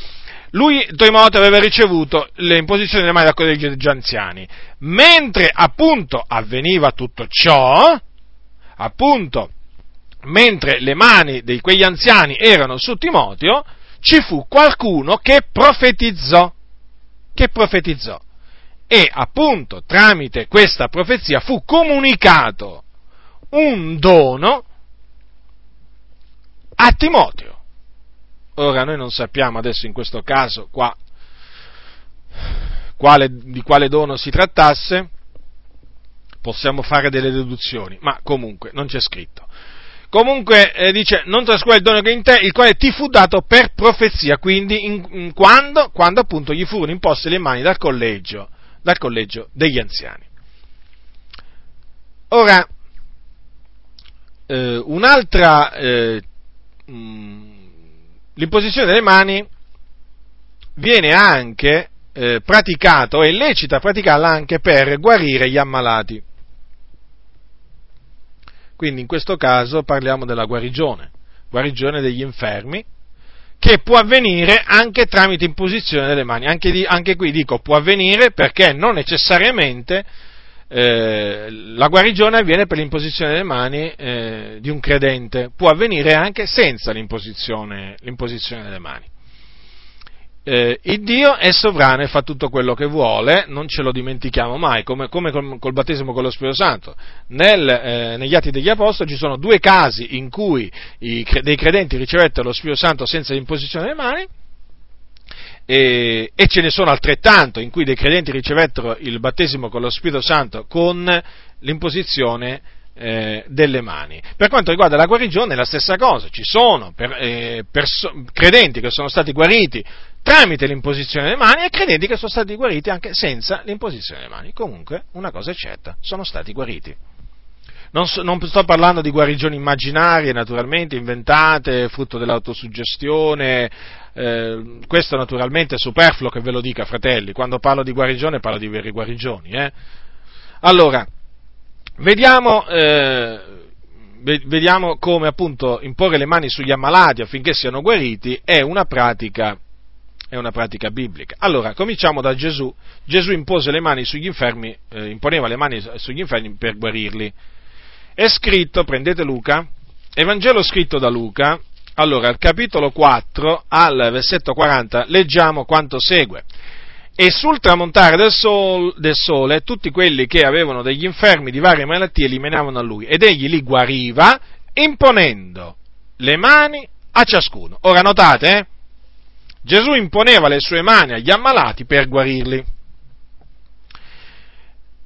lui, Timoteo, aveva ricevuto l'imposizione delle mani dal collegio degli anziani. Mentre appunto avveniva tutto ciò, appunto mentre le mani di quegli anziani erano su Timoteo, ci fu qualcuno che profetizzò, che profetizzò. E appunto tramite questa profezia fu comunicato un dono a Timoteo. Ora noi non sappiamo adesso in questo caso qua quale, di quale dono si trattasse, possiamo fare delle deduzioni, ma comunque non c'è scritto. Comunque eh, dice, non trascura il dono che in te, il quale ti fu dato per profezia, quindi in, in quando, quando appunto gli furono imposte le mani dal collegio, dal collegio degli anziani. Ora, eh, un'altra, eh, mh, l'imposizione delle mani viene anche eh, praticata, o è lecita praticarla anche per guarire gli ammalati. Quindi in questo caso parliamo della guarigione, guarigione degli infermi, che può avvenire anche tramite imposizione delle mani. Anche, di, anche qui dico può avvenire perché non necessariamente eh, la guarigione avviene per l'imposizione delle mani eh, di un credente, può avvenire anche senza l'imposizione, l'imposizione delle mani eh, il Dio è sovrano e fa tutto quello che vuole, non ce lo dimentichiamo mai, come, come col, col, battesimo con lo Spirito Santo. Nel, eh, negli Atti degli Apostoli ci sono due casi in cui i, dei credenti ricevettero lo Spirito Santo senza imposizione delle mani, e, e, ce ne sono altrettanto in cui dei credenti ricevettero il battesimo con lo Spirito Santo con l'imposizione eh, delle mani. Per quanto riguarda la guarigione è la stessa cosa, ci sono per, eh, perso- credenti che sono stati guariti tramite l'imposizione delle mani e credenti che sono stati guariti anche senza l'imposizione delle mani. Comunque una cosa è certa, sono stati guariti. Non, so, non, sto parlando di guarigioni immaginarie, naturalmente, inventate, frutto dell'autosuggestione, eh, questo naturalmente è superfluo che ve lo dica, fratelli, quando parlo di guarigione parlo di veri guarigioni. Eh? Allora, Vediamo, eh, vediamo come appunto imporre le mani sugli ammalati affinché siano guariti è una pratica è una pratica biblica. Allora, cominciamo da Gesù. Gesù impose le mani sugli infermi, eh, imponeva le mani sugli infermi per guarirli. È scritto, prendete Luca, Evangelo scritto da Luca, allora al capitolo 4, al versetto 40, leggiamo quanto segue. E sul tramontare del, sol, del sole tutti quelli che avevano degli infermi di varie malattie li menavano a lui ed egli li guariva imponendo le mani a ciascuno. Ora notate, eh? Gesù imponeva le sue mani agli ammalati per guarirli.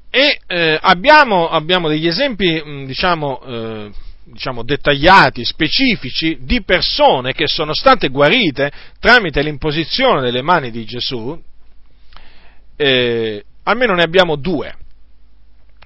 E eh, abbiamo, abbiamo, degli esempi, mm, diciamo, eh, diciamo, dettagliati, specifici, di persone che sono state guarite tramite l'imposizione delle mani di Gesù. Eh, almeno ne abbiamo due.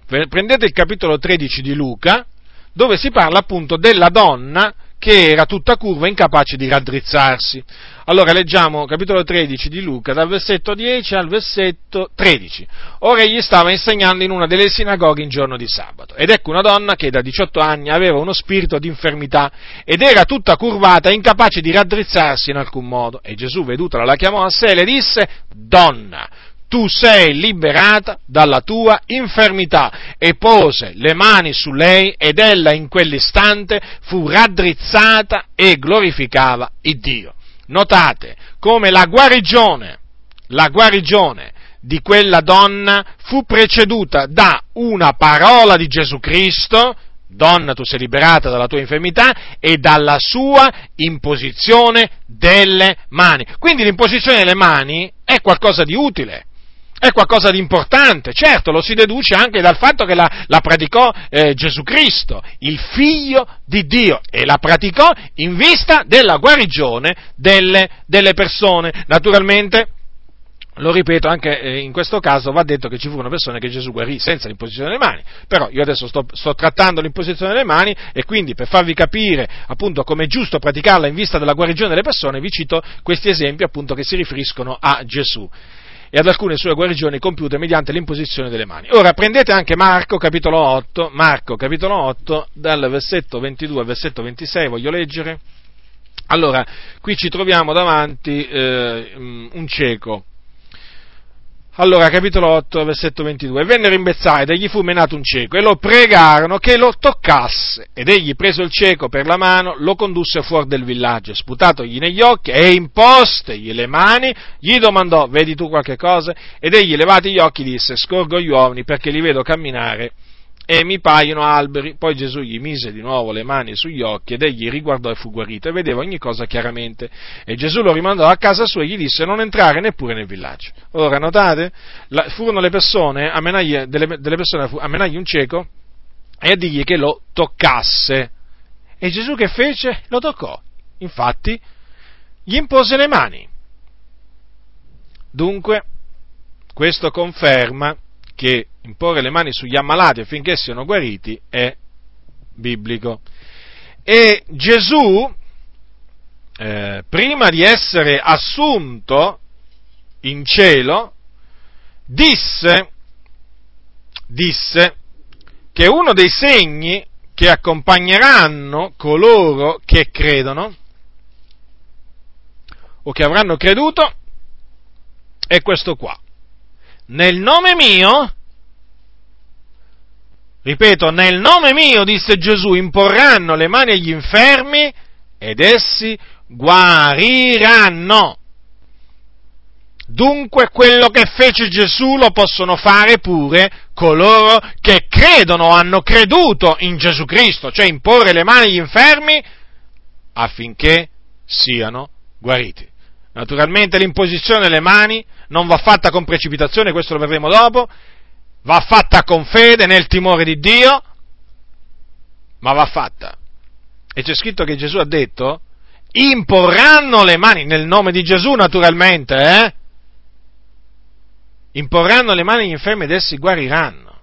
Prendete il capitolo 13 di Luca, dove si parla appunto della donna che era tutta curva, incapace di raddrizzarsi. Allora leggiamo capitolo 13 di Luca, dal versetto 10 al versetto 13. Ora egli stava insegnando in una delle sinagoghe in giorno di sabato, ed ecco una donna che da 18 anni aveva uno spirito di infermità ed era tutta curvata, incapace di raddrizzarsi in alcun modo. E Gesù, vedutola, la chiamò a sé e le disse, Donna, tu sei liberata dalla tua infermità. E pose le mani su lei ed ella in quell'istante fu raddrizzata e glorificava il Dio. Notate come la guarigione, la guarigione di quella donna fu preceduta da una parola di Gesù Cristo, donna tu sei liberata dalla tua infermità, e dalla sua imposizione delle mani. Quindi l'imposizione delle mani è qualcosa di utile è qualcosa di importante, certo lo si deduce anche dal fatto che la, la praticò eh, Gesù Cristo, il figlio di Dio, e la praticò in vista della guarigione delle, delle persone. Naturalmente, lo ripeto, anche eh, in questo caso va detto che ci furono persone che Gesù guarì senza l'imposizione delle mani, però io adesso sto, sto trattando l'imposizione delle mani e quindi per farvi capire appunto come è giusto praticarla in vista della guarigione delle persone vi cito questi esempi appunto che si riferiscono a Gesù e ad alcune sue guarigioni compiute mediante l'imposizione delle mani. Ora prendete anche Marco capitolo 8, Marco capitolo 8 dal versetto 22 al versetto 26, voglio leggere. Allora, qui ci troviamo davanti eh, un cieco, allora, capitolo 8, versetto 22. Vennero in Bezzaida e gli fu menato un cieco e lo pregarono che lo toccasse. Ed egli, preso il cieco per la mano, lo condusse fuori del villaggio, sputatogli negli occhi e impostegli le mani, gli domandò, vedi tu qualche cosa? Ed egli, levati gli occhi, disse, scorgo gli uomini perché li vedo camminare e mi paiono alberi. Poi Gesù gli mise di nuovo le mani sugli occhi ed egli riguardò e fu guarito e vedeva ogni cosa chiaramente. E Gesù lo rimandò a casa sua e gli disse non entrare neppure nel villaggio. Ora notate, la, furono le persone, a menagli, delle, delle persone a menargli un cieco e a dirgli che lo toccasse. E Gesù che fece? Lo toccò. Infatti, gli impose le mani. Dunque, questo conferma che imporre le mani sugli ammalati affinché siano guariti è biblico. E Gesù, eh, prima di essere assunto in cielo, disse, disse che uno dei segni che accompagneranno coloro che credono o che avranno creduto è questo qua nel nome mio, ripeto, nel nome mio, disse Gesù, imporranno le mani agli infermi ed essi guariranno. Dunque quello che fece Gesù lo possono fare pure coloro che credono hanno creduto in Gesù Cristo, cioè imporre le mani agli infermi affinché siano guariti. Naturalmente l'imposizione delle mani non va fatta con precipitazione, questo lo vedremo dopo, va fatta con fede nel timore di Dio, ma va fatta. E c'è scritto che Gesù ha detto, imporranno le mani, nel nome di Gesù naturalmente, eh? Imporranno le mani agli infermi ed essi guariranno.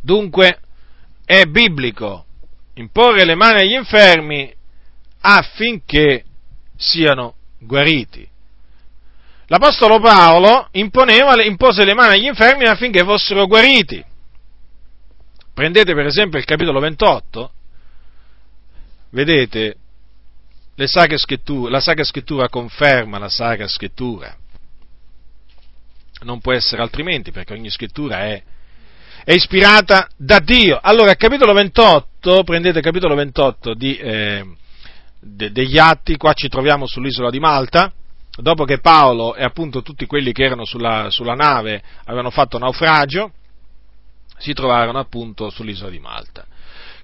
Dunque è biblico imporre le mani agli infermi affinché siano guariti. L'Apostolo Paolo imponeva, impose le mani agli infermi affinché fossero guariti. Prendete per esempio il capitolo 28, vedete, la Sacra Scrittura conferma la Sacra Scrittura. Non può essere altrimenti perché ogni scrittura è, è ispirata da Dio. Allora, capitolo 28, prendete capitolo 28 di, eh, de, degli Atti, qua ci troviamo sull'isola di Malta, dopo che Paolo e appunto tutti quelli che erano sulla, sulla nave avevano fatto naufragio, si trovarono appunto sull'isola di Malta.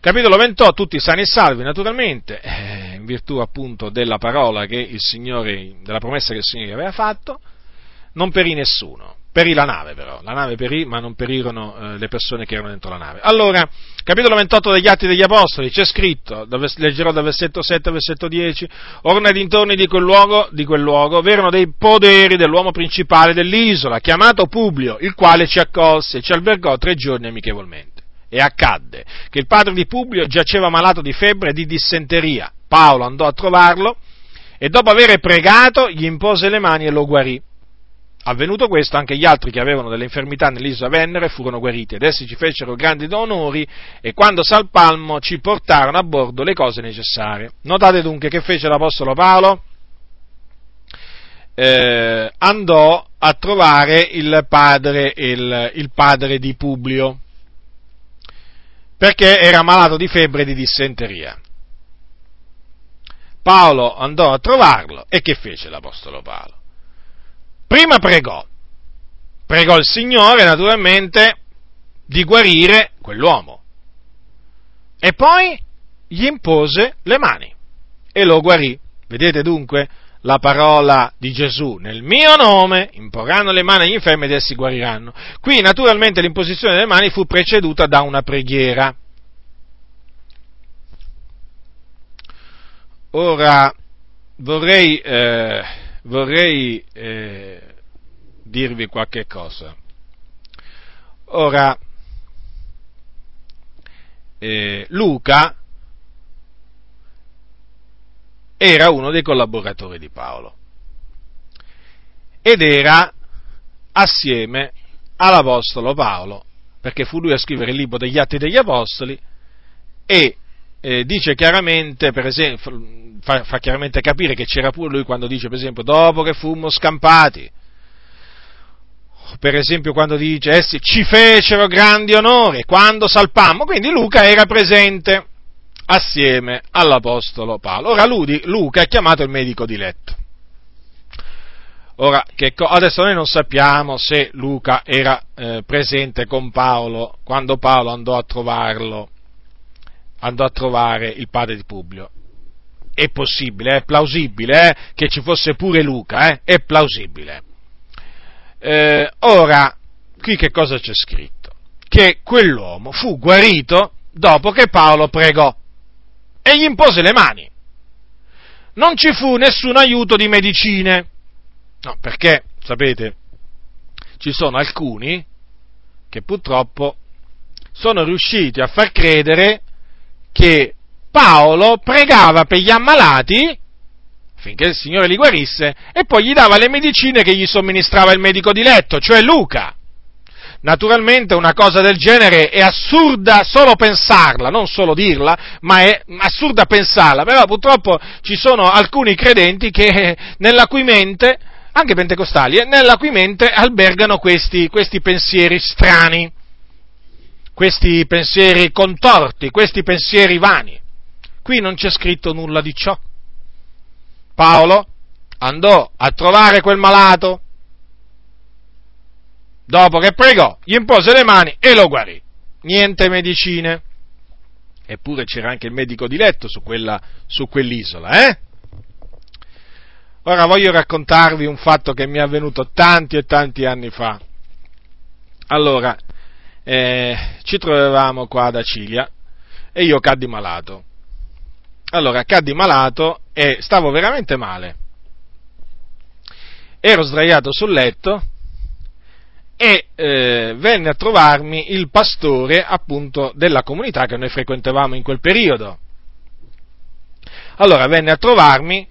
Capitolo 28, tutti sani e salvi naturalmente, eh, in virtù appunto della parola che il Signore, della promessa che il Signore aveva fatto, non perì nessuno. Perì la nave però, la nave perì, ma non perirono eh, le persone che erano dentro la nave. Allora, capitolo 28 degli Atti degli Apostoli, c'è scritto, leggerò dal versetto 7 al versetto 10, ora nei dintorni di quel luogo, di quel luogo v'erano dei poderi dell'uomo principale dell'isola, chiamato Publio, il quale ci accolse e ci albergò tre giorni amichevolmente. E accadde che il padre di Publio giaceva malato di febbre e di dissenteria. Paolo andò a trovarlo e dopo aver pregato gli impose le mani e lo guarì. Avvenuto questo, anche gli altri che avevano delle infermità nell'isola vennero e furono guariti, ed essi ci fecero grandi onori e quando salpalmo ci portarono a bordo le cose necessarie. Notate dunque che fece l'Apostolo Paolo? Eh, andò a trovare il padre, il, il padre di Publio, perché era malato di febbre e di dissenteria. Paolo andò a trovarlo e che fece l'Apostolo Paolo? Prima pregò, pregò il Signore naturalmente di guarire quell'uomo e poi gli impose le mani e lo guarì. Vedete dunque la parola di Gesù, nel mio nome imporranno le mani agli infermi ed essi guariranno. Qui naturalmente l'imposizione delle mani fu preceduta da una preghiera. Ora vorrei, eh, vorrei eh, dirvi qualche cosa. Ora, eh, Luca era uno dei collaboratori di Paolo ed era assieme all'Apostolo Paolo, perché fu lui a scrivere il libro degli Atti degli Apostoli e eh, dice chiaramente, per esempio, fa, fa, chiaramente capire che c'era pure lui quando dice, per esempio, dopo che fummo scampati, per esempio quando dice, essi ci fecero grandi onori, quando salpammo, quindi Luca era presente assieme all'Apostolo Paolo. Ora lui, Luca è chiamato il medico diletto. Ora, che, adesso noi non sappiamo se Luca era eh, presente con Paolo quando Paolo andò a trovarlo, andò a trovare il padre di Publio. È possibile, è plausibile eh, che ci fosse pure Luca, eh, è plausibile. Eh, ora, qui che cosa c'è scritto? Che quell'uomo fu guarito dopo che Paolo pregò e gli impose le mani. Non ci fu nessun aiuto di medicine. No, perché, sapete, ci sono alcuni che purtroppo sono riusciti a far credere che Paolo pregava per gli ammalati finché il Signore li guarisse e poi gli dava le medicine che gli somministrava il medico di letto, cioè Luca. Naturalmente una cosa del genere è assurda solo pensarla, non solo dirla, ma è assurda pensarla, però purtroppo ci sono alcuni credenti che nella cui mente, anche pentecostali, eh, nella cui mente albergano questi, questi pensieri strani, questi pensieri contorti, questi pensieri vani. Qui non c'è scritto nulla di ciò. Paolo andò a trovare quel malato, dopo che pregò, gli impose le mani e lo guarì. Niente medicine. Eppure c'era anche il medico di letto su, quella, su quell'isola, eh? Ora voglio raccontarvi un fatto che mi è avvenuto tanti e tanti anni fa. Allora, eh, ci trovavamo qua ad Acilia e io caddi malato. Allora, caddi malato e stavo veramente male. Ero sdraiato sul letto e eh, venne a trovarmi il pastore appunto della comunità che noi frequentavamo in quel periodo. Allora venne a trovarmi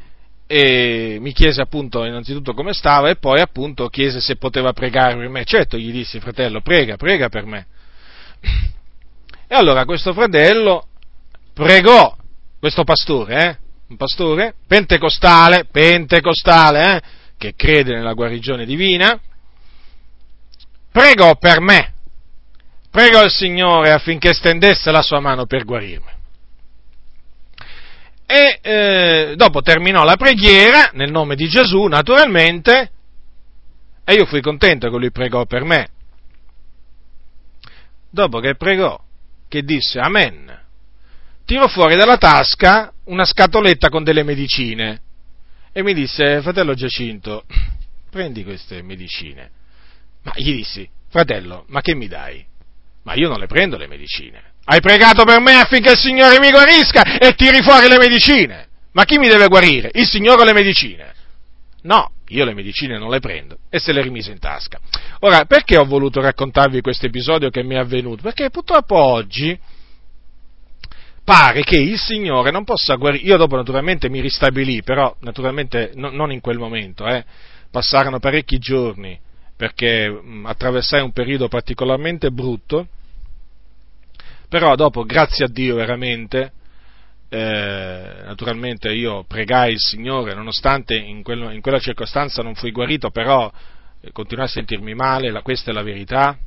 e mi chiese appunto innanzitutto come stava e poi appunto chiese se poteva pregare per me. Certo, gli dissi fratello, prega, prega per me. E allora questo fratello pregò, questo pastore, eh, un pastore pentecostale, pentecostale, eh, che crede nella guarigione divina, pregò per me, pregò il Signore affinché stendesse la sua mano per guarirmi. E eh, dopo terminò la preghiera, nel nome di Gesù, naturalmente, e io fui contento che lui pregò per me. Dopo che pregò, che disse Amen, tirò fuori dalla tasca una scatoletta con delle medicine e mi disse, fratello Giacinto, <clears throat> prendi queste medicine. Ma gli dissi, fratello, ma che mi dai? Ma io non le prendo le medicine. Hai pregato per me affinché il Signore mi guarisca e tiri fuori le medicine. Ma chi mi deve guarire? Il Signore o le medicine? No, io le medicine non le prendo e se le rimise in tasca. Ora, perché ho voluto raccontarvi questo episodio che mi è avvenuto? Perché purtroppo oggi pare che il Signore non possa guarire. Io dopo naturalmente mi ristabilì, però naturalmente no, non in quel momento, eh. passarono parecchi giorni perché mh, attraversai un periodo particolarmente brutto, però dopo, grazie a Dio veramente, eh, naturalmente io pregai il Signore, nonostante in, quello, in quella circostanza non fui guarito, però eh, continuai a sentirmi male, la, questa è la verità,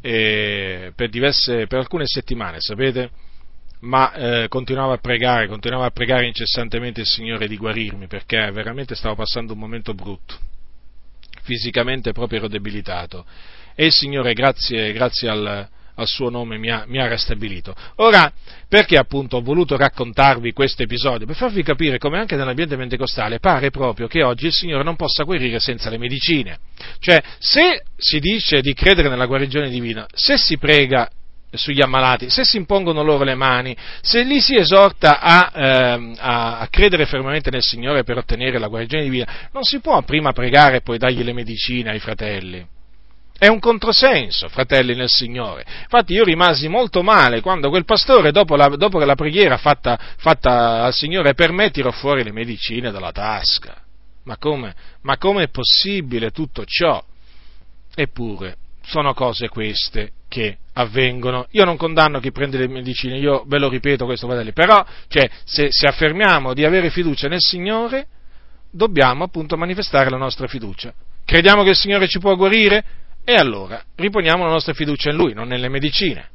per, diverse, per alcune settimane, sapete? Ma eh, continuavo a pregare, continuavo a pregare incessantemente il Signore di guarirmi, perché veramente stavo passando un momento brutto, fisicamente proprio ero debilitato. E il Signore, grazie, grazie al, al suo nome mi ha, mi ha, restabilito. Ora, perché appunto ho voluto raccontarvi questo episodio? Per farvi capire come anche nell'ambiente pentecostale pare proprio che oggi il Signore non possa guarire senza le medicine. Cioè, se si dice di credere nella guarigione divina, se si prega sugli ammalati, se si impongono loro le mani, se li si esorta a, eh, a, a, credere fermamente nel Signore per ottenere la guarigione divina, non si può prima pregare e poi dargli le medicine ai fratelli. È un controsenso, fratelli nel Signore. Infatti io rimasi molto male quando quel pastore, dopo, la, dopo la preghiera fatta, fatta, al Signore per me, tirò fuori le medicine dalla tasca. Ma come, ma come è possibile tutto ciò? Eppure, sono cose queste che avvengono. Io non condanno chi prende le medicine, io ve lo ripeto questo, fratelli, però cioè, se, se affermiamo di avere fiducia nel Signore, dobbiamo appunto manifestare la nostra fiducia. Crediamo che il Signore ci può guarire? E allora riponiamo la nostra fiducia in Lui, non nelle medicine.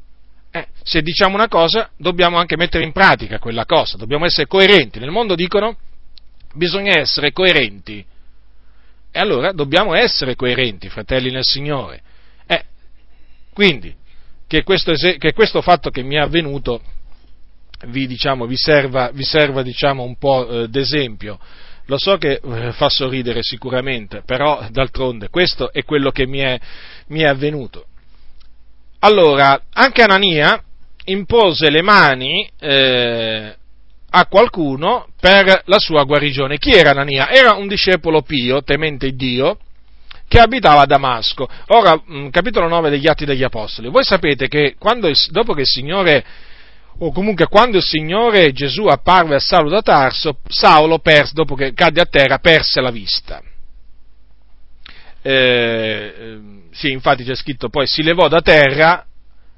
Eh, se diciamo una cosa, dobbiamo anche mettere in pratica quella cosa, dobbiamo essere coerenti. Nel mondo dicono bisogna essere coerenti. E allora dobbiamo essere coerenti, fratelli nel Signore. Eh, quindi, che questo, che questo, fatto che mi è avvenuto vi, diciamo, vi serva, vi serva diciamo, un po' eh, d'esempio lo so che eh, fa sorridere sicuramente, però d'altronde questo è quello che mi è, mi è avvenuto. Allora, anche Anania impose le mani eh, a qualcuno per la sua guarigione. Chi era Anania? Era un discepolo pio, temente Dio, che abitava a Damasco. Ora, capitolo 9 degli Atti degli Apostoli. Voi sapete che quando, dopo che il Signore o comunque quando il Signore Gesù apparve a Saulo da Tarso, Saulo, perse, dopo che cadde a terra, perse la vista. Eh, eh, sì, infatti c'è scritto poi si levò da terra.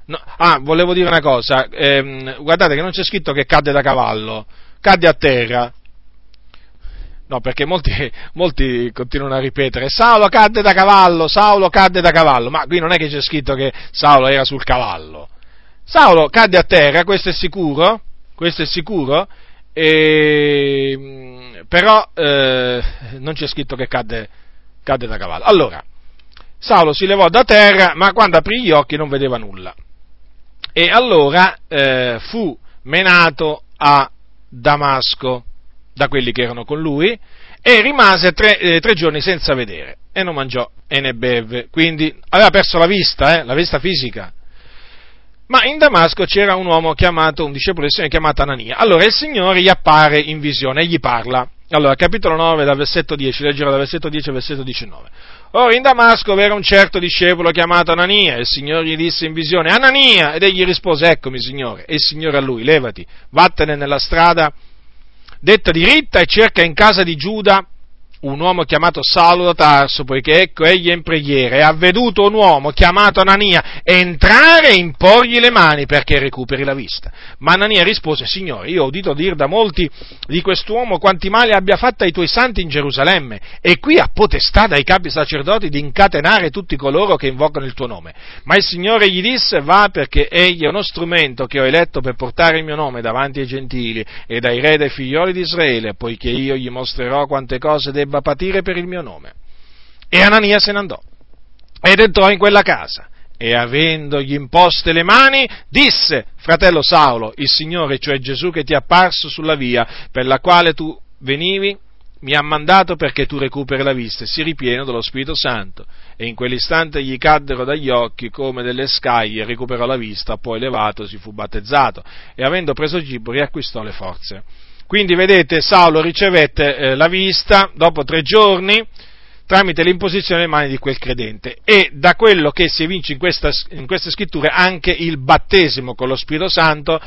No, ah, volevo dire una cosa, eh, guardate che non c'è scritto che cadde da cavallo, cadde a terra. No, perché molti, molti continuano a ripetere Saulo cadde da cavallo, Saulo cadde da cavallo, ma qui non è che c'è scritto che Saulo era sul cavallo. Saulo cadde a terra, questo è sicuro, questo è sicuro, e, però eh, non c'è scritto che cadde, cadde da cavallo. Allora, Saulo si levò da terra, ma quando aprì gli occhi non vedeva nulla. E allora eh, fu menato a Damasco da quelli che erano con lui e rimase tre, eh, tre giorni senza vedere e non mangiò e ne beve. Quindi aveva perso la vista, eh, la vista fisica. Ma in Damasco c'era un uomo chiamato, un discepolo del Signore chiamato Anania. Allora il Signore gli appare in visione e gli parla. Allora, capitolo 9, dal versetto 10, leggerò dal versetto 10 al versetto 19. Ora in Damasco vi era un certo discepolo chiamato Anania, e il Signore gli disse in visione, Anania! Ed egli rispose, eccomi Signore. E il Signore a lui, levati, vattene nella strada detta diritta e cerca in casa di Giuda un uomo chiamato Saulo da Tarso, poiché ecco egli è in preghiera, e ha veduto un uomo chiamato Anania entrare e imporgli le mani perché recuperi la vista. Ma Anania rispose, Signore, io ho udito dire da molti di quest'uomo quanti mali abbia fatto ai tuoi santi in Gerusalemme, e qui ha potestà dai capi sacerdoti di incatenare tutti coloro che invocano il tuo nome. Ma il Signore gli disse, va perché egli è uno strumento che ho eletto per portare il mio nome davanti ai gentili e dai re dei figlioli di Israele, poiché io gli mostrerò quante cose debba debba patire per il mio nome. E Anania se ne andò ed entrò in quella casa e avendogli imposte le mani, disse, fratello Saulo, il Signore, cioè Gesù che ti è apparso sulla via per la quale tu venivi, mi ha mandato perché tu recuperi la vista e si ripieno dello Spirito Santo. E in quell'istante gli caddero dagli occhi come delle scaglie, recuperò la vista, poi levato si fu battezzato e avendo preso cibo riacquistò le forze. Quindi vedete, Saulo ricevette eh, la vista dopo tre giorni tramite l'imposizione delle mani di quel credente e da quello che si evince in, questa, in queste scritture anche il battesimo con lo Spirito Santo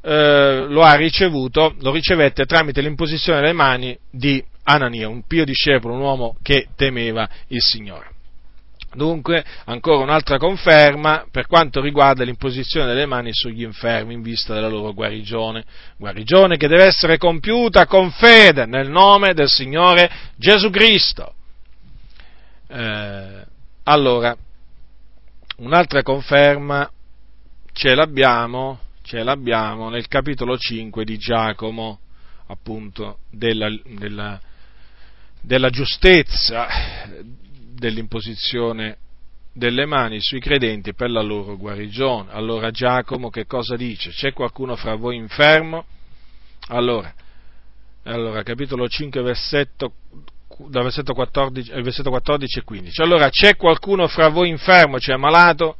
eh, lo ha ricevuto, lo ricevette tramite l'imposizione delle mani di Anania, un pio discepolo, un uomo che temeva il Signore. Dunque, ancora un'altra conferma per quanto riguarda l'imposizione delle mani sugli infermi in vista della loro guarigione, guarigione che deve essere compiuta con fede nel nome del Signore Gesù Cristo. Eh, allora, un'altra conferma ce l'abbiamo, ce l'abbiamo nel capitolo 5 di Giacomo, appunto, della, della, della giustezza dell'imposizione delle mani sui credenti per la loro guarigione. Allora Giacomo che cosa dice? C'è qualcuno fra voi infermo? Allora, allora capitolo 5, versetto, dal versetto 14, il versetto 14 e 15. Allora, c'è qualcuno fra voi infermo, cioè malato?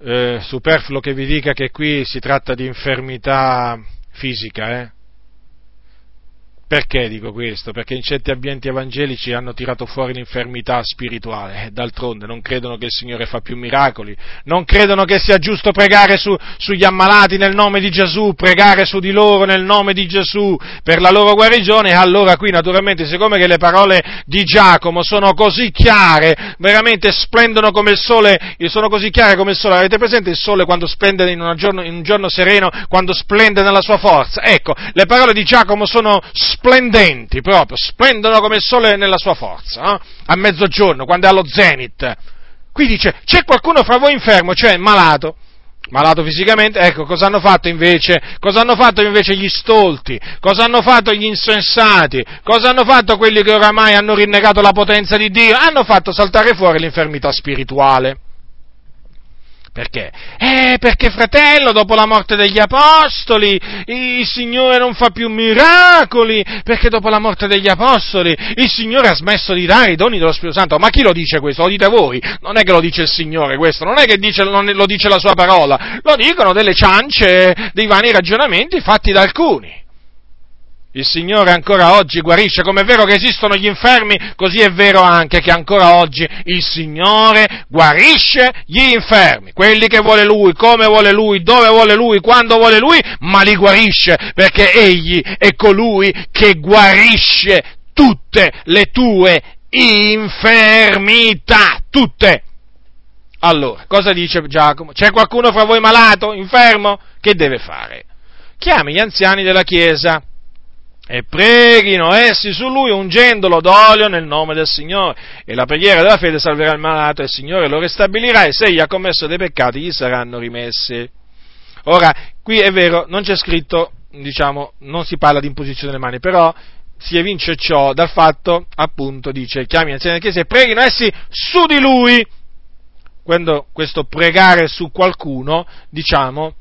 Eh, superfluo che vi dica che qui si tratta di infermità fisica, eh? Perché dico questo? Perché in certi ambienti evangelici hanno tirato fuori l'infermità spirituale, eh, d'altronde non credono che il Signore fa più miracoli, non credono che sia giusto pregare su, sugli ammalati nel nome di Gesù, pregare su di loro nel nome di Gesù per la loro guarigione, allora qui naturalmente siccome che le parole di Giacomo sono così chiare, veramente splendono come il sole, sono così chiare come il sole, avete presente il sole quando splende in, giorno, in un giorno sereno, quando splende nella sua forza? Ecco, le parole di Giacomo sono splendenti proprio, splendono come il sole nella sua forza, eh? a mezzogiorno, quando è allo zenith. Qui dice, c'è qualcuno fra voi infermo, cioè malato, malato fisicamente, ecco, cosa hanno fatto invece? Cosa hanno fatto invece gli stolti? Cosa hanno fatto gli insensati? Cosa hanno fatto quelli che oramai hanno rinnegato la potenza di Dio? Hanno fatto saltare fuori l'infermità spirituale. Perché? Eh, perché fratello, dopo la morte degli apostoli, il Signore non fa più miracoli, perché dopo la morte degli apostoli il Signore ha smesso di dare i doni dello Spirito Santo. Ma chi lo dice questo? Lo dite voi? Non è che lo dice il Signore questo, non è che dice, non lo dice la sua parola, lo dicono delle ciance, dei vani ragionamenti fatti da alcuni. Il Signore ancora oggi guarisce, come è vero che esistono gli infermi, così è vero anche che ancora oggi il Signore guarisce gli infermi, quelli che vuole Lui, come vuole Lui, dove vuole Lui, quando vuole Lui, ma li guarisce perché Egli è colui che guarisce tutte le tue infermità, tutte. Allora, cosa dice Giacomo? C'è qualcuno fra voi malato, infermo? Che deve fare? Chiami gli anziani della Chiesa e preghino essi su lui ungendolo d'olio nel nome del Signore. E la preghiera della fede salverà il malato e il Signore lo ristabilirà e se egli ha commesso dei peccati gli saranno rimessi. Ora, qui è vero, non c'è scritto, diciamo, non si parla di imposizione delle mani, però si evince ciò dal fatto, appunto, dice, chiami anziani della Chiesa e preghino essi su di lui. Quando questo pregare su qualcuno, diciamo,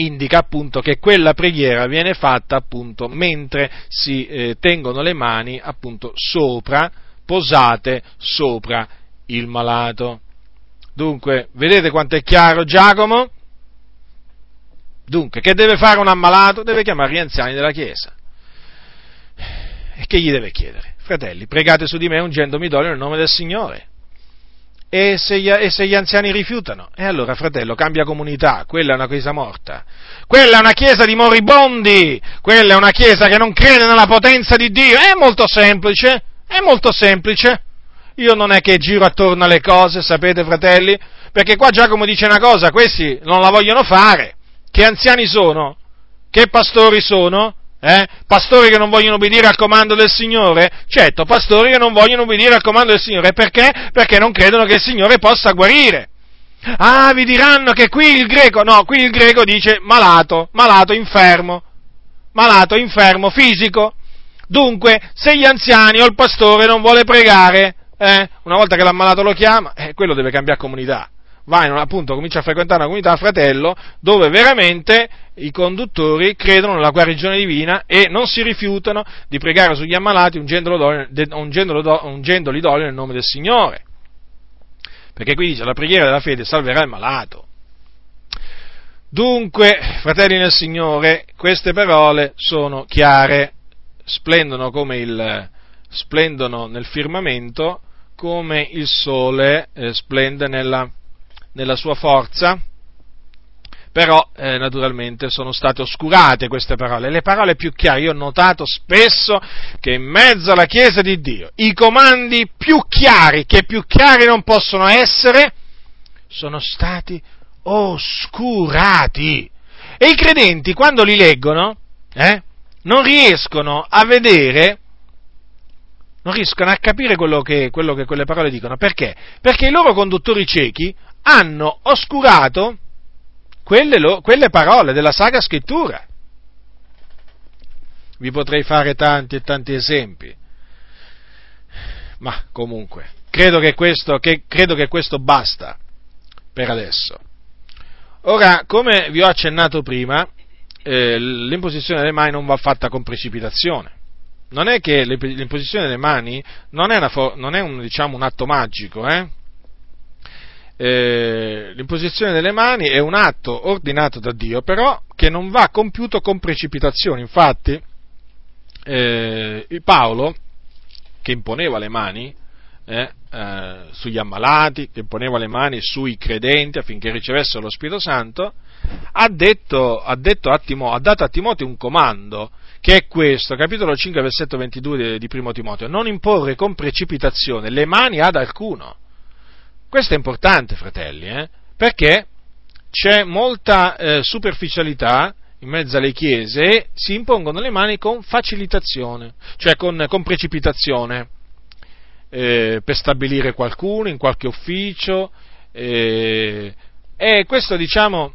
indica appunto che quella preghiera viene fatta appunto mentre si eh, tengono le mani appunto sopra, posate sopra il malato. Dunque, vedete quanto è chiaro Giacomo? Dunque, che deve fare un ammalato? Deve chiamare gli anziani della Chiesa. E che gli deve chiedere? Fratelli, pregate su di me ungendomi d'olio nel nome del Signore. E se, gli, e se, gli, anziani rifiutano? E allora, fratello, cambia comunità, quella è una chiesa morta. Quella è una chiesa di moribondi, quella è una chiesa che non crede nella potenza di Dio. È molto semplice, è molto semplice. Io non è che giro attorno alle cose, sapete, fratelli, perché qua Giacomo dice una cosa, questi non la vogliono fare. Che anziani sono? Che pastori sono? Eh? Pastori che non vogliono obbedire al comando del Signore? Certo, pastori che non vogliono obbedire al comando del Signore. Perché? Perché non credono che il Signore possa guarire. Ah, vi diranno che qui il greco, no, qui il greco dice malato, malato, infermo, malato, infermo, fisico. Dunque, se gli anziani o il pastore non vuole pregare, eh, una volta che l'ammalato lo chiama, eh, quello deve cambiare comunità va in, appunto, comincia a frequentare una comunità fratello dove veramente i conduttori credono nella guarigione divina e non si rifiutano di pregare sugli ammalati ungendoli d'olio nel nome del Signore. Perché qui dice la preghiera della fede salverà il malato. Dunque, fratelli nel Signore, queste parole sono chiare, splendono, il, splendono nel firmamento come il sole eh, splende nella, nella sua forza, però eh, naturalmente sono state oscurate queste parole. Le parole più chiare, io ho notato spesso che in mezzo alla Chiesa di Dio i comandi più chiari, che più chiari non possono essere, sono stati oscurati. E i credenti quando li leggono, eh, non riescono a vedere non riescono a capire quello che, quello che, quelle parole dicono. Perché? Perché i loro conduttori ciechi hanno oscurato quelle, lo, quelle parole della Sacra Scrittura. Vi potrei fare tanti e tanti esempi, ma comunque, credo che questo, che, credo che questo basta per adesso. Ora, come vi ho accennato prima, eh, l'imposizione delle mani non va fatta con precipitazione. Non è che l'imposizione delle mani non è, una, non è un, diciamo, un atto magico, eh? Eh, l'imposizione delle mani è un atto ordinato da Dio, però che non va compiuto con precipitazione. Infatti, eh, Paolo, che imponeva le mani eh, eh, sugli ammalati, che imponeva le mani sui credenti affinché ricevessero lo Spirito Santo, ha, detto, ha, detto a Timoteo, ha dato a Timoteo un comando che è questo, capitolo 5, versetto 22 di, Primo Timoteo, non imporre con precipitazione le mani ad alcuno questo è importante, fratelli, eh? perché c'è molta eh, superficialità in mezzo alle chiese e si impongono le mani con facilitazione, cioè con, con precipitazione, eh, per stabilire qualcuno in qualche ufficio, eh, e questo diciamo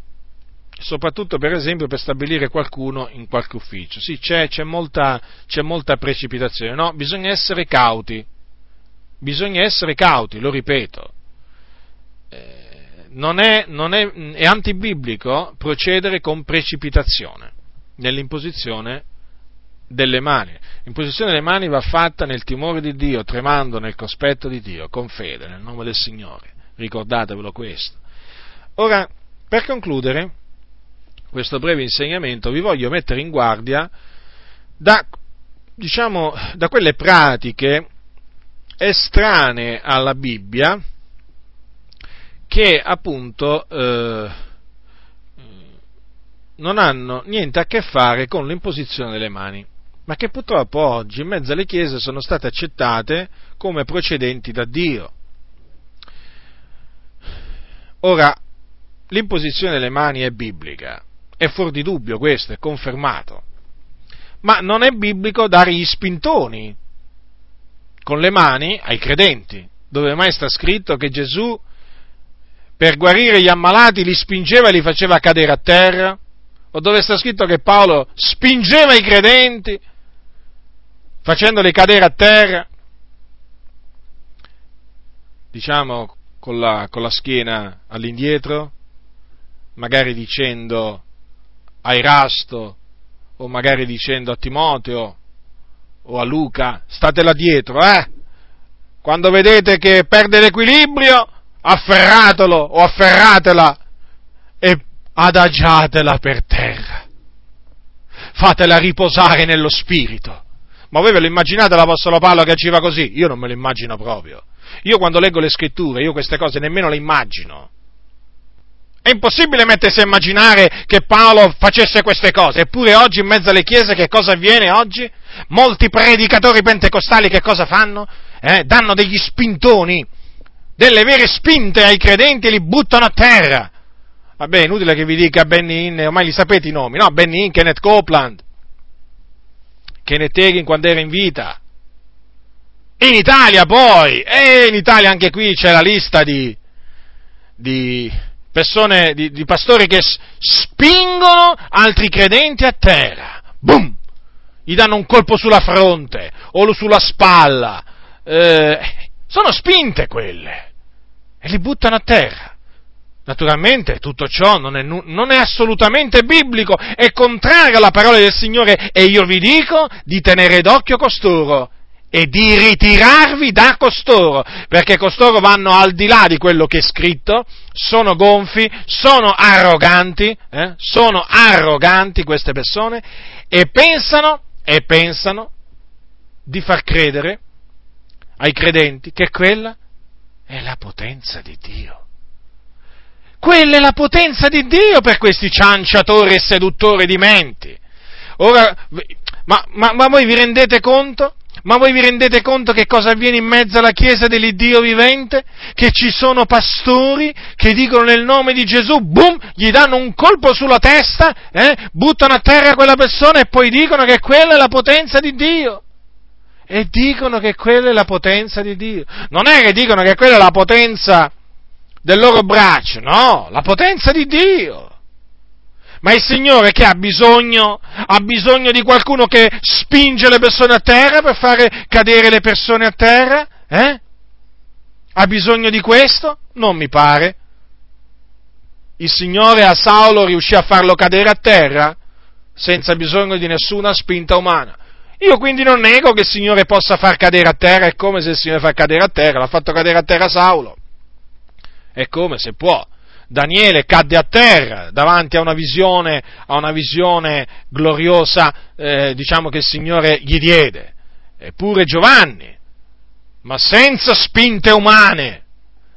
soprattutto per esempio per stabilire qualcuno in qualche ufficio. Sì, c'è, c'è, molta, c'è molta precipitazione, no? Bisogna essere cauti, bisogna essere cauti, lo ripeto non è, non è, è antibiblico procedere con precipitazione nell'imposizione delle mani. L'imposizione delle mani va fatta nel timore di Dio, tremando nel cospetto di Dio, con fede, nel nome del Signore. Ricordatevelo questo. Ora, per concludere questo breve insegnamento, vi voglio mettere in guardia da, diciamo, da quelle pratiche estranee alla Bibbia, che appunto eh, non hanno niente a che fare con l'imposizione delle mani, ma che purtroppo oggi in mezzo alle chiese sono state accettate come procedenti da Dio. Ora, l'imposizione delle mani è biblica, è fuori di dubbio questo, è confermato, ma non è biblico dare gli spintoni con le mani ai credenti, dove mai sta scritto che Gesù per guarire gli ammalati li spingeva e li faceva cadere a terra? O dove sta scritto che Paolo spingeva i credenti facendoli cadere a terra? Diciamo con la, con la schiena all'indietro, magari dicendo a Erasto o magari dicendo a Timoteo o a Luca, statela dietro, eh? Quando vedete che perde l'equilibrio, afferratelo o afferratela e adagiatela per terra. Fatela riposare nello spirito. Ma voi ve lo immaginate l'Apostolo Paolo che agiva così? Io non me lo immagino proprio. Io quando leggo le scritture, io queste cose nemmeno le immagino. È impossibile mettersi a immaginare che Paolo facesse queste cose, eppure oggi in mezzo alle chiese che cosa avviene oggi? Molti predicatori pentecostali che cosa fanno? Eh, danno degli spintoni, delle vere spinte ai credenti e li buttano a terra. Vabbè, inutile che vi dica Benny Hinn, ormai li sapete i nomi, no? Benny Hinn, Kenneth Copeland, Kenneth Hagin quando era in vita. In Italia poi, e in Italia anche qui c'è la lista di, di persone, di, di pastori che spingono altri credenti a terra. Boom! Gli danno un colpo sulla fronte o sulla spalla. Eh, sono spinte quelle. E li buttano a terra. Naturalmente tutto ciò non è, non è, assolutamente biblico, è contrario alla parola del Signore e io vi dico di tenere d'occhio costoro e di ritirarvi da costoro, perché costoro vanno al di là di quello che è scritto, sono gonfi, sono arroganti, eh? sono arroganti queste persone e pensano, e pensano di far credere ai credenti che quella è la potenza di Dio. Quella è la potenza di Dio per questi cianciatori e seduttori di menti. Ora, ma, ma, ma voi vi rendete conto? Ma voi vi rendete conto che cosa avviene in mezzo alla Chiesa dell'Iddio vivente? Che ci sono pastori che dicono nel nome di Gesù, boom, gli danno un colpo sulla testa, eh, buttano a terra quella persona e poi dicono che quella è la potenza di Dio. E dicono che quella è la potenza di Dio. Non è che dicono che quella è la potenza del loro braccio, no, la potenza di Dio. Ma il Signore che ha bisogno? Ha bisogno di qualcuno che spinge le persone a terra per fare cadere le persone a terra? Eh? Ha bisogno di questo? Non mi pare. Il Signore a Saulo riuscì a farlo cadere a terra senza bisogno di nessuna spinta umana. Io quindi non nego che il Signore possa far cadere a terra, è come se il Signore fa cadere a terra, l'ha fatto cadere a terra Saulo. È come se può. Daniele cadde a terra davanti a una visione, a una visione gloriosa, eh, diciamo che il Signore gli diede. Eppure Giovanni, ma senza spinte umane,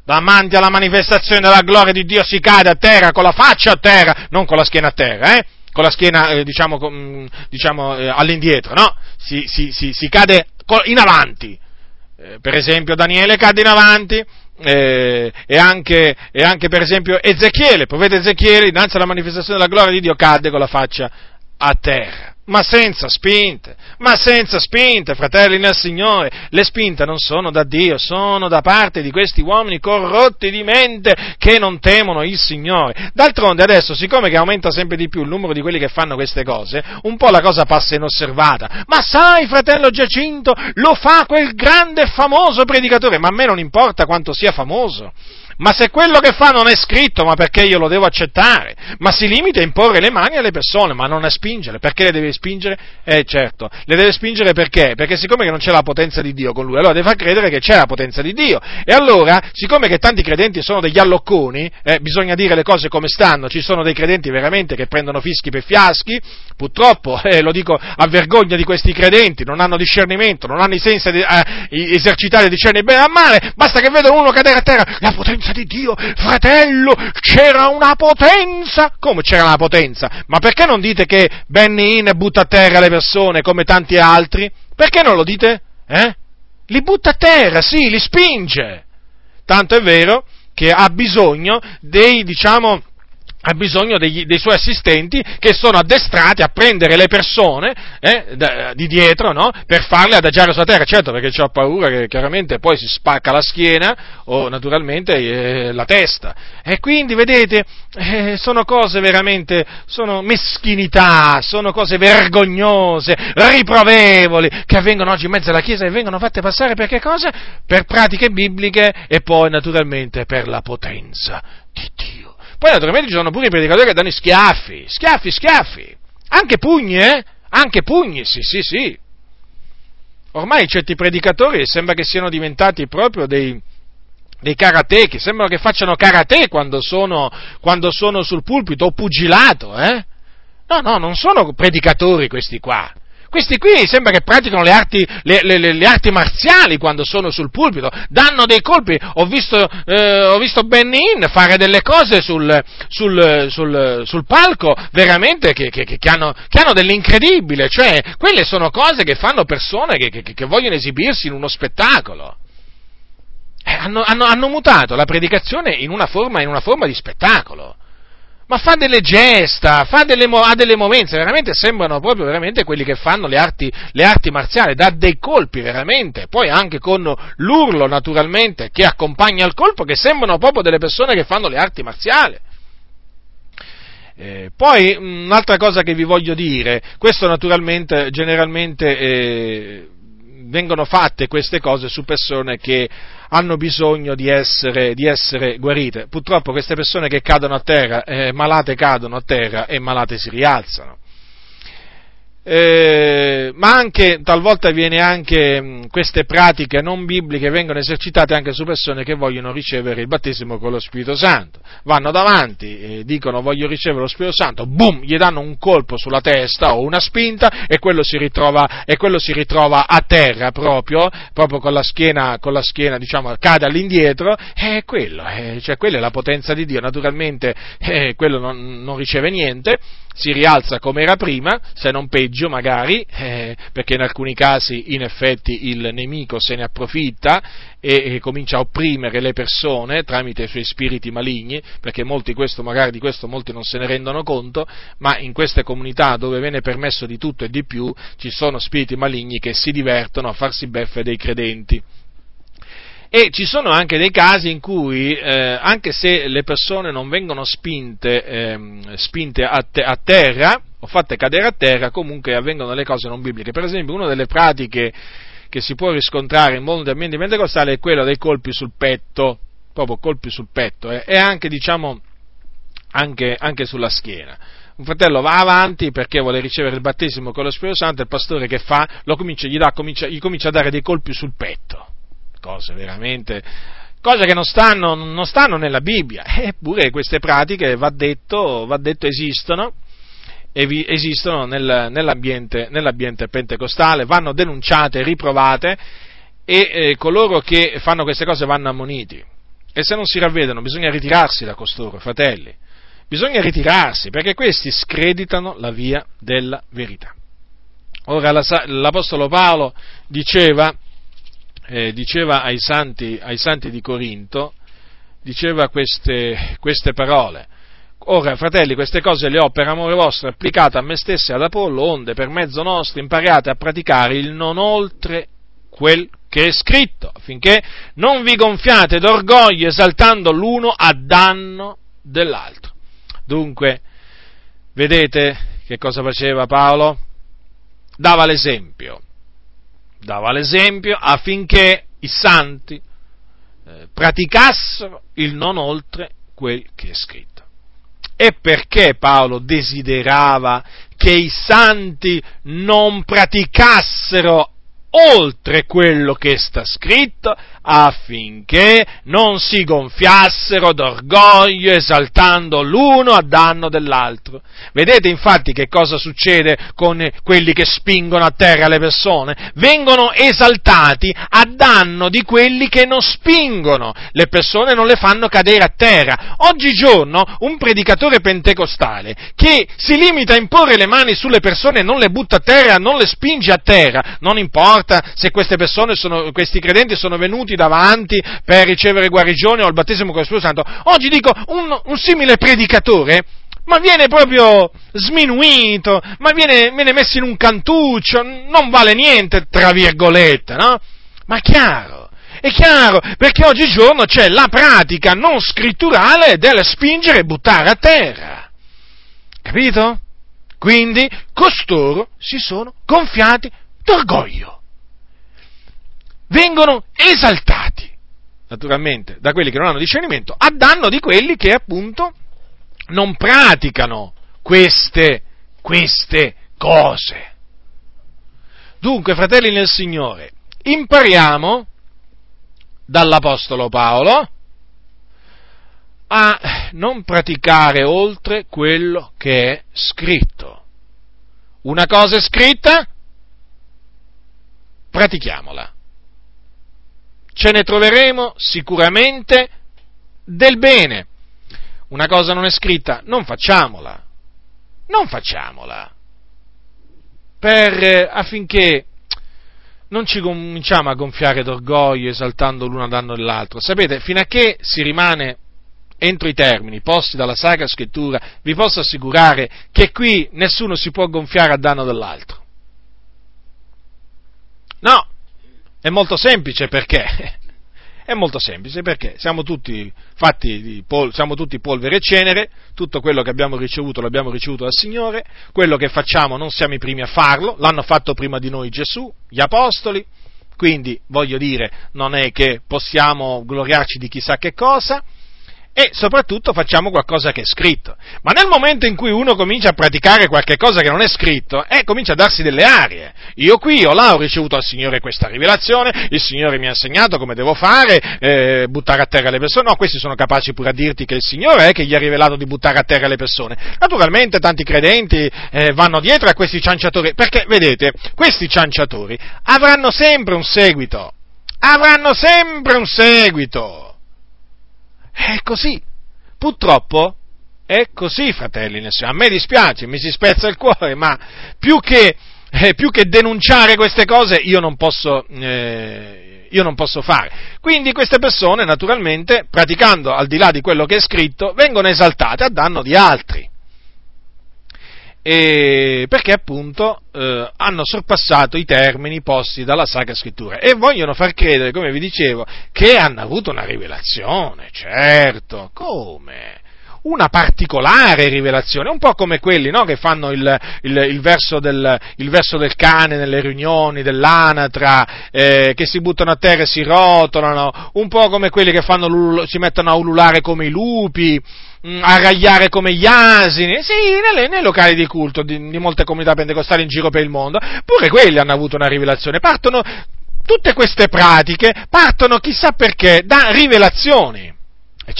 davanti alla manifestazione della gloria di Dio si cade a terra, con la faccia a terra, non con la schiena a terra, eh? Con la schiena eh, diciamo, mm, diciamo eh, all'indietro, no? Si, si, si, si cade in avanti. Eh, per esempio Daniele cade in avanti, eh, e, anche, e, anche, per esempio Ezechiele, il profeta Ezechiele, dinanzi alla manifestazione della gloria di Dio, cadde con la faccia a terra ma senza spinte, ma senza spinte, fratelli nel Signore. Le spinte non sono da Dio, sono da parte di questi uomini corrotti di mente che non temono il Signore. D'altronde adesso, siccome che aumenta sempre di più il numero di quelli che fanno queste cose, un po' la cosa passa inosservata. Ma sai, fratello Giacinto, lo fa quel grande e famoso predicatore, ma a me non importa quanto sia famoso. Ma se quello che fa non è scritto, ma perché io lo devo accettare? Ma si limita a imporre le mani alle persone, ma non a spingere. Perché le deve spingere? Eh certo, le deve spingere perché? Perché siccome non c'è la potenza di Dio con lui, allora deve far credere che c'è la potenza di Dio. E allora, siccome che tanti credenti sono degli allocconi, eh, bisogna dire le cose come stanno, ci sono dei credenti veramente che prendono fischi per fiaschi, purtroppo, <laughs> eh, lo dico a vergogna di questi credenti, non hanno discernimento, non hanno i sensi di, eh, esercitare discernere bene e male, basta che vedono uno cadere a terra, la potenza potenza di Dio, fratello, c'era una potenza. Come c'era una potenza? Ma perché non dite che Benny Hinn butta a terra le persone come tanti altri? Perché non lo dite? Eh? Li butta a terra, sì, li spinge. Tanto è vero che ha bisogno dei, diciamo, ha bisogno degli, dei suoi assistenti che sono addestrati a prendere le persone eh, da, di dietro no? per farle adagiare sulla terra, certo perché c'ho paura che chiaramente poi si spacca la schiena o naturalmente eh, la testa. E quindi vedete, eh, sono cose veramente, sono meschinità, sono cose vergognose, riprovevoli, che avvengono oggi in mezzo alla Chiesa e vengono fatte passare per che cosa? Per pratiche bibliche e poi naturalmente per la potenza di Dio. Poi naturalmente ci sono pure i predicatori che danno schiaffi, schiaffi, schiaffi, anche pugni, eh? Anche pugni, sì, sì, sì. Ormai certi predicatori sembra che siano diventati proprio dei, dei karateki, sembrano che facciano karate quando sono, quando sono sul pulpito o pugilato, eh? No, no, non sono predicatori questi qua. Questi qui sembra che praticano le arti, le, le, le arti, marziali quando sono sul pulpito, danno dei colpi, ho visto, eh, ho visto Benny Hinn fare delle cose sul, sul, sul, sul palco veramente che, che, che, hanno, che, hanno, dell'incredibile, cioè quelle sono cose che fanno persone che, vogliono esibirsi in uno spettacolo. Eh, hanno, hanno, hanno, mutato la predicazione in una forma, in una forma di spettacolo ma fa delle gesta, fa delle, ha delle movenze, veramente sembrano proprio veramente quelli che fanno le arti, le arti marziali, dà dei colpi veramente, poi anche con l'urlo naturalmente che accompagna il colpo, che sembrano proprio delle persone che fanno le arti marziali. Eh, poi un'altra cosa che vi voglio dire, questo naturalmente generalmente eh, vengono fatte queste cose su persone che hanno bisogno di essere, di essere guarite. Purtroppo queste persone che cadono a terra, eh, malate cadono a terra e malate si rialzano eh, ma anche talvolta viene anche mh, queste pratiche non bibliche vengono esercitate anche su persone che vogliono ricevere il battesimo con lo Spirito Santo. Vanno davanti, e dicono voglio ricevere lo Spirito Santo, boom, gli danno un colpo sulla testa o una spinta e quello si ritrova, quello si ritrova a terra proprio, proprio con la schiena, con la schiena diciamo, cade all'indietro, e quello, eh, cioè quella è la potenza di Dio, naturalmente eh, quello non, non riceve niente si rialza come era prima, se non peggio magari, eh, perché in alcuni casi in effetti il nemico se ne approfitta e, e, comincia a opprimere le persone tramite i suoi spiriti maligni, perché molti questo, magari di questo molti non se ne rendono conto, ma in queste comunità dove viene permesso di tutto e di più ci sono spiriti maligni che si divertono a farsi beffe dei credenti. E ci sono anche dei casi in cui, eh, anche se le persone non vengono spinte, ehm, spinte a, te- a, terra, o fatte cadere a terra, comunque avvengono delle cose non bibliche. Per esempio, una delle pratiche che si può riscontrare in molti ambienti pentecostali è quella dei colpi sul petto, proprio colpi sul petto, eh, e anche, diciamo, anche, anche sulla schiena un fratello va avanti perché vuole ricevere il battesimo con lo Spirito Santo, il pastore che fa? Comincia, gli, dà, comincia, gli, comincia, a dare dei colpi sul petto cose veramente, cose che non stanno, non stanno nella Bibbia, <laughs> eppure queste pratiche, va detto, va detto esistono, esistono nel, nell'ambiente, nell'ambiente, pentecostale, vanno denunciate, riprovate e eh, coloro che fanno queste cose vanno ammoniti. E se non si ravvedono bisogna ritirarsi da costoro, fratelli. Bisogna ritirarsi perché questi screditano la via della verità. Ora l'Apostolo Paolo diceva eh, diceva ai santi, ai santi, di Corinto, diceva queste, queste, parole. Ora, fratelli, queste cose le ho per amore vostro applicate a me stesso e ad Apollo, onde per mezzo nostro impariate a praticare il non oltre quel che è scritto, affinché non vi gonfiate d'orgoglio esaltando l'uno a danno dell'altro. Dunque, vedete che cosa faceva Paolo? Dava l'esempio dava l'esempio affinché i santi eh, praticassero il non oltre quel che è scritto. E perché Paolo desiderava che i santi non praticassero oltre quello che sta scritto affinché non si gonfiassero d'orgoglio esaltando l'uno a danno dell'altro. Vedete infatti che cosa succede con quelli che spingono a terra le persone? Vengono esaltati a danno di quelli che non spingono, le persone non le fanno cadere a terra. Oggigiorno un predicatore pentecostale che si limita a imporre le mani sulle persone e non le butta a terra, non le spinge a terra, non importa se queste persone sono, questi credenti sono venuti davanti per ricevere guarigione o il battesimo con lo Spirito Santo. Oggi dico un, un simile predicatore ma viene proprio sminuito, ma viene, viene, messo in un cantuccio, non vale niente, tra virgolette, no? Ma è chiaro, è chiaro, perché oggigiorno c'è la pratica non scritturale del spingere e buttare a terra. Capito? Quindi costoro si sono gonfiati d'orgoglio vengono esaltati, naturalmente, da quelli che non hanno discernimento, a danno di quelli che appunto non praticano queste, queste cose. Dunque, fratelli nel Signore, impariamo dall'Apostolo Paolo a non praticare oltre quello che è scritto. Una cosa è scritta, pratichiamola. Ce ne troveremo sicuramente del bene. Una cosa non è scritta, non facciamola. Non facciamola. Per, eh, affinché non ci cominciamo a gonfiare d'orgoglio esaltando l'uno a danno dell'altro. Sapete, fino a che si rimane entro i termini posti dalla Sacra Scrittura, vi posso assicurare che qui nessuno si può gonfiare a danno dell'altro. No, è molto semplice perché? È molto semplice perché siamo tutti fatti pol- siamo tutti polvere e cenere, tutto quello che abbiamo ricevuto l'abbiamo ricevuto dal Signore, quello che facciamo non siamo i primi a farlo, l'hanno fatto prima di noi Gesù, gli Apostoli, quindi voglio dire, non è che possiamo gloriarci di chissà che cosa, e soprattutto facciamo qualcosa che è scritto. Ma nel momento in cui uno comincia a praticare qualche cosa che non è scritto, eh, comincia a darsi delle arie. Io qui o là ho ricevuto dal Signore questa rivelazione, il Signore mi ha insegnato come devo fare, eh, buttare a terra le persone. No, questi sono capaci pure a dirti che il Signore è che gli ha rivelato di buttare a terra le persone. Naturalmente tanti credenti eh, vanno dietro a questi cianciatori, perché vedete, questi cianciatori avranno sempre un seguito. Avranno sempre un seguito è così. Purtroppo è così, fratelli. A me dispiace, mi si spezza il cuore, ma più che, eh, più che denunciare queste cose io non, posso, eh, io non posso fare. Quindi queste persone, naturalmente, praticando al di là di quello che è scritto, vengono esaltate a danno di altri e perché appunto eh, hanno sorpassato i termini posti dalla Sacra Scrittura e vogliono far credere, come vi dicevo, che hanno avuto una rivelazione, certo, come? Una particolare rivelazione, un po' come quelli no, che fanno il, il, il, verso del, il, verso del, cane nelle riunioni, dell'anatra, eh, che si buttano a terra e si rotolano, un po' come quelli che fanno, si mettono a ululare come i lupi, Mm, a ragliare come gli asini, sì, nelle, nei locali di culto di, di, molte comunità pentecostali in giro per il mondo, pure quelli hanno avuto una rivelazione, partono, tutte queste pratiche partono chissà perché da rivelazioni, e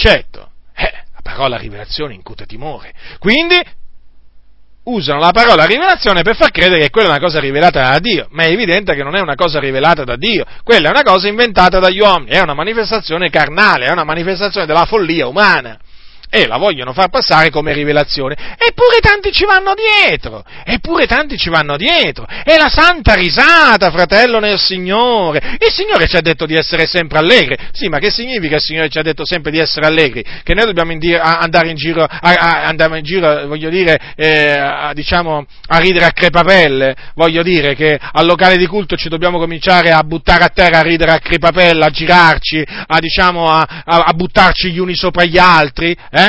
la parola rivelazione incute timore, quindi usano la parola rivelazione per far credere che quella è una cosa rivelata da Dio, ma è evidente che non è una cosa rivelata da Dio, quella è una cosa inventata dagli uomini, è una manifestazione carnale, è una manifestazione della follia umana e la vogliono far passare come rivelazione. Eppure tanti ci vanno dietro, eppure tanti ci vanno dietro. È la santa risata, fratello nel Signore. Il Signore ci ha detto di essere sempre allegri. Sì, ma che significa il Signore ci ha detto sempre di essere allegri? Che noi dobbiamo andare in giro, a, a, andare in giro voglio dire, eh, a, diciamo, a ridere a crepapelle? Voglio dire che al locale di culto ci dobbiamo cominciare a buttare a terra, a ridere a crepapelle, a girarci, a, diciamo, a, buttarci gli uni sopra gli altri? Eh?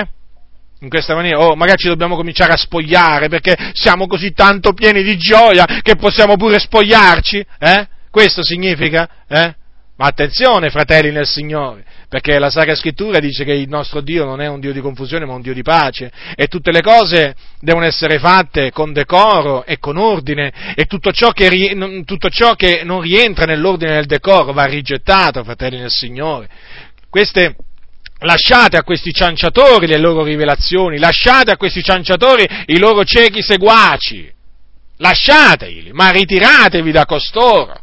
In questa maniera, o oh, magari ci dobbiamo cominciare a spogliare perché siamo così tanto pieni di gioia che possiamo pure spogliarci, eh? Questo significa, eh? Ma attenzione, fratelli nel Signore, perché la Sacra Scrittura dice che il nostro Dio non è un Dio di confusione, ma un Dio di pace, e tutte le cose devono essere fatte con decoro e con ordine, e tutto ciò che, tutto ciò che non rientra nell'ordine nel decoro va rigettato, fratelli nel Signore. Queste, Lasciate a questi cianciatori le loro rivelazioni, lasciate a questi cianciatori i loro ciechi seguaci, lasciateli, ma ritiratevi da costoro.